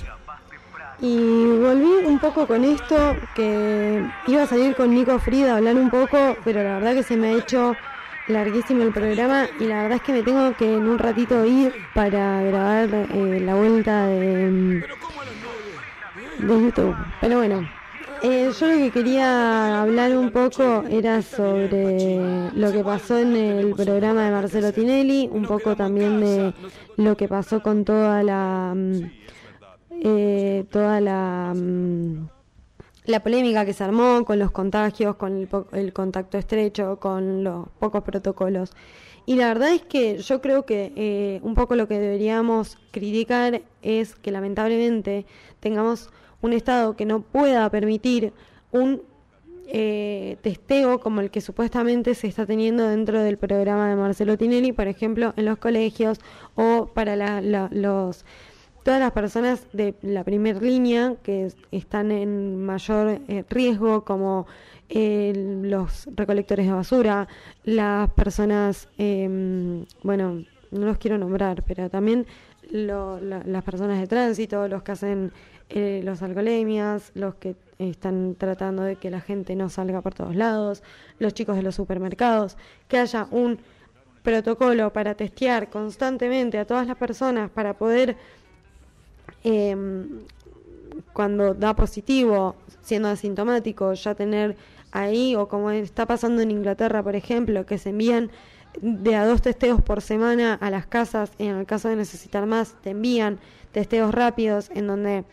Y volví un poco con esto, que iba a salir con Nico Frida a hablar un poco, pero la verdad que se me ha hecho larguísimo el programa y la verdad es que me tengo que en un ratito ir para grabar eh, la vuelta de, de YouTube. Pero bueno, eh, yo lo que quería hablar un poco era sobre lo que pasó en el programa de Marcelo Tinelli, un poco también de lo que pasó con toda la... Mm, eh, toda la, mm, la polémica que se armó con los contagios, con el, contacto estrecho, con los pocos protocolos. Y la verdad es que yo creo que eh, un poco lo que deberíamos criticar es que lamentablemente tengamos un Estado que no pueda permitir un eh, testeo como el que supuestamente se está teniendo dentro del programa de Marcelo Tinelli, por ejemplo, en los colegios o para los todas las personas de la primera línea que están en mayor eh, riesgo, como eh, los recolectores de basura, las personas, em, bueno, no los quiero nombrar, pero también lo- la- las personas de tránsito, los que hacen eh, los alcoholemias, los que están tratando de que la gente no salga por todos lados, los chicos de los supermercados, que haya un protocolo para testear constantemente a todas las personas para poder em, cuando da positivo, siendo asintomático, ya tener ahí, o como está pasando en Inglaterra, por ejemplo, que se envían de a dos testeos por semana a las casas, y en el caso de necesitar más, te envían testeos rápidos en donde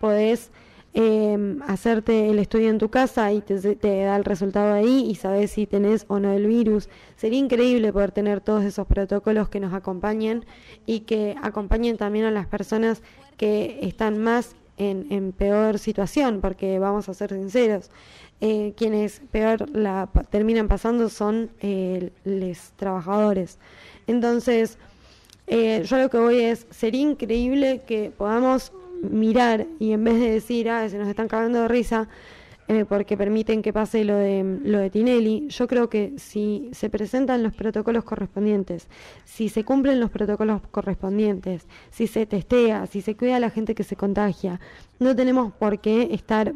podés eh, hacerte el estudio en tu casa y te, te da el resultado ahí y sabes si tenés o no el virus. Sería increíble poder tener todos esos protocolos que nos acompañen y que acompañen también a las personas que están más en, peor situación, porque vamos a ser sinceros, eh, quienes peor la terminan pasando son eh, los trabajadores. Entonces, eh, yo lo que voy es, sería increíble que podamos mirar y en vez de decir, ah, se nos están cagando de risa, eh, porque permiten que pase lo de, lo de Tinelli, yo creo que si se presentan los protocolos correspondientes, si se cumplen los protocolos correspondientes, si se testea, si se cuida a la gente que se contagia, no tenemos por qué estar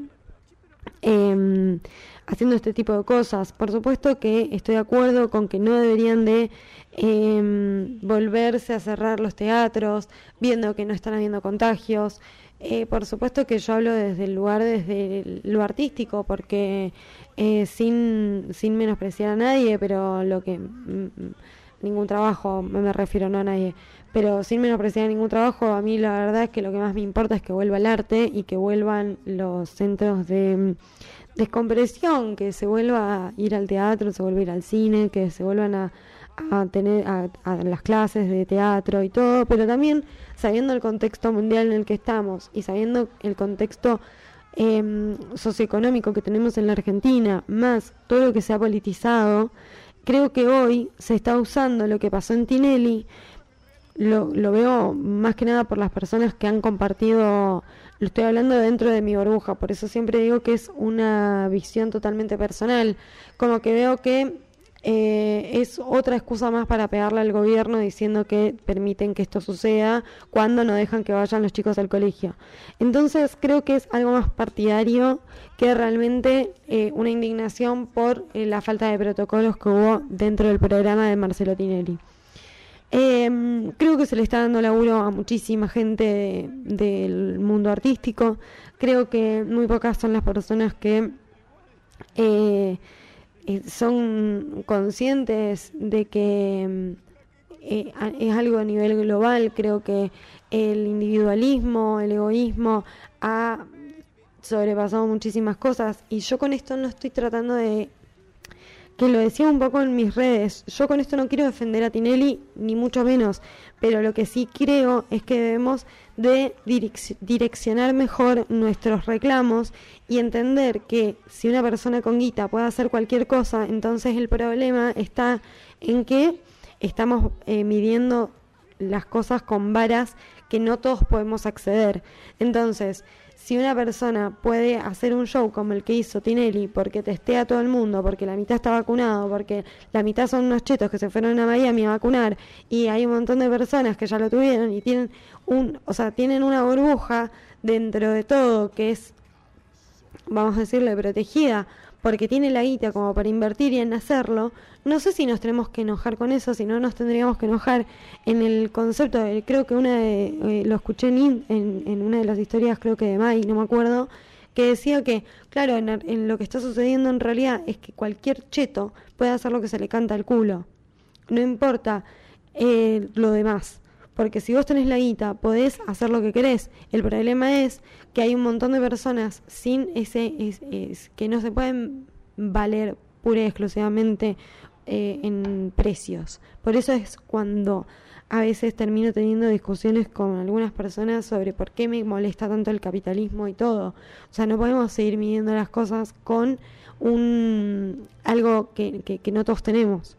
eh, haciendo este tipo de cosas. Por supuesto que estoy de acuerdo con que no deberían de eh, volverse a cerrar los teatros, viendo que no están habiendo contagios. Eh, por supuesto que yo hablo desde el lugar, desde lo artístico, porque eh, sin, sin menospreciar a nadie, pero lo que... mm, mm, ningún trabajo, me refiero no a nadie, pero sin menospreciar ningún trabajo, a mí la verdad es que lo que más me importa es que vuelva el arte y que vuelvan los centros de mm, descompresión, que se vuelva a ir al teatro, se vuelva a ir al cine, que se vuelvan a, a tener a, las clases de teatro y todo, pero también sabiendo el contexto mundial en el que estamos y sabiendo el contexto em, socioeconómico que tenemos en la Argentina, más todo lo que se ha politizado, creo que hoy se está usando lo que pasó en Tinelli, lo, lo veo más que nada por las personas que han compartido, lo estoy hablando dentro de mi burbuja, por eso siempre digo que es una visión totalmente personal, como que veo que eh, es otra excusa más para pegarle al gobierno diciendo que permiten que esto suceda cuando no dejan que vayan los chicos al colegio. Entonces creo que es algo más partidario que realmente eh, una indignación por eh, la falta de protocolos que hubo dentro del programa de Marcelo Tinelli. Eh, creo que se le está dando laburo a muchísima gente de- del mundo artístico. Creo que muy pocas son las personas que son conscientes de que mm, eh, es algo a nivel global. Creo que el individualismo, el egoísmo ha sobrepasado muchísimas cosas y yo con esto no estoy tratando de que lo decía un poco en mis redes. Yo con esto no quiero defender a Tinelli, ni mucho menos, pero lo que sí creo es que debemos de direc- direccionar mejor nuestros reclamos y entender que si una persona con guita puede hacer cualquier cosa, entonces el problema está en que estamos eh, midiendo las cosas con varas que no todos podemos acceder. Entonces, si una persona puede hacer un show como el que hizo Tinelli porque testea a todo el mundo, porque la mitad está vacunado, porque la mitad son unos chetos que se fueron a Miami a vacunar y hay un montón de personas que ya lo tuvieron y tienen un, o sea, tienen una burbuja dentro de todo que es vamos a decirle protegida porque tiene la guita como para invertir y en hacerlo, no sé si nos tenemos que enojar con eso, si no nos tendríamos que enojar en el concepto, de, creo que una de, eh, lo escuché en, en, una de las historias, creo que de Mai, no me acuerdo, que decía que, claro, en, en lo que está sucediendo en realidad es que cualquier cheto puede hacer lo que se le canta al culo, no importa eh, lo demás. Porque si vos tenés la guita, podés hacer lo que querés. El problema es que hay un montón de personas sin ese, es- que no se pueden valer pura y exclusivamente eh, en precios. Por eso es cuando a veces termino teniendo discusiones con algunas personas sobre por qué me molesta tanto el capitalismo y todo. O sea, no podemos seguir midiendo las cosas con un algo que, que, que no todos tenemos.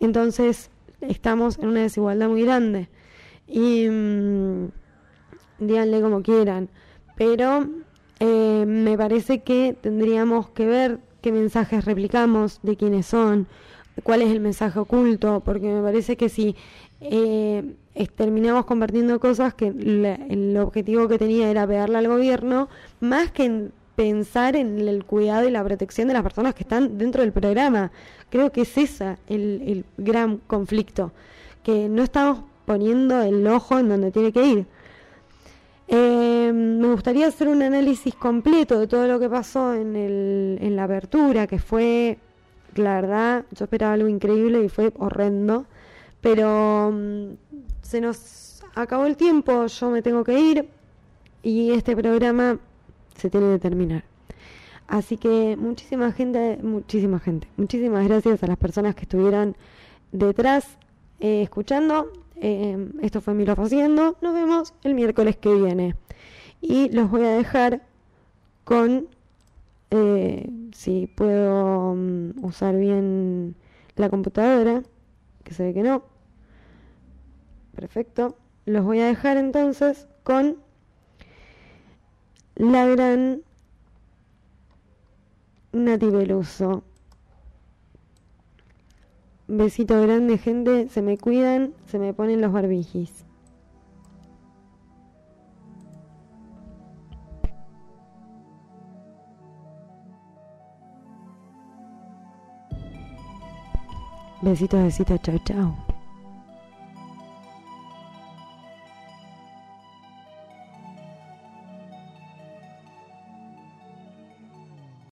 Entonces, estamos en una desigualdad muy grande. Y mm, díganle como quieran. Pero eh, me parece que tendríamos que ver qué mensajes replicamos, de quiénes son, cuál es el mensaje oculto, porque me parece que si eh, terminamos compartiendo cosas que la- el objetivo que tenía era pegarle al gobierno, más que en pensar en el cuidado y la protección de las personas que están dentro del programa. Creo que es esa el, el gran conflicto, que no estamos poniendo el ojo en donde tiene que ir. Eh, me gustaría hacer un análisis completo de todo lo que pasó en, el, en la apertura, que fue, la verdad, yo esperaba algo increíble y fue horrendo, pero mm, se nos acabó el tiempo, yo me tengo que ir y este programa se tiene que terminar. Así que muchísima gente, muchísima gente, muchísimas gracias a las personas que estuvieron detrás eh, escuchando. Eh, esto fue Milo Haciendo. Nos vemos el miércoles que viene. Y los voy a dejar con, eh, si puedo mm, usar bien la computadora, que se ve que no. Perfecto. Los voy a dejar entonces con la gran Nati Peluso. Besito grande, gente. Se me cuidan, se me ponen los barbijis. Besitos, besitos, chao, chao.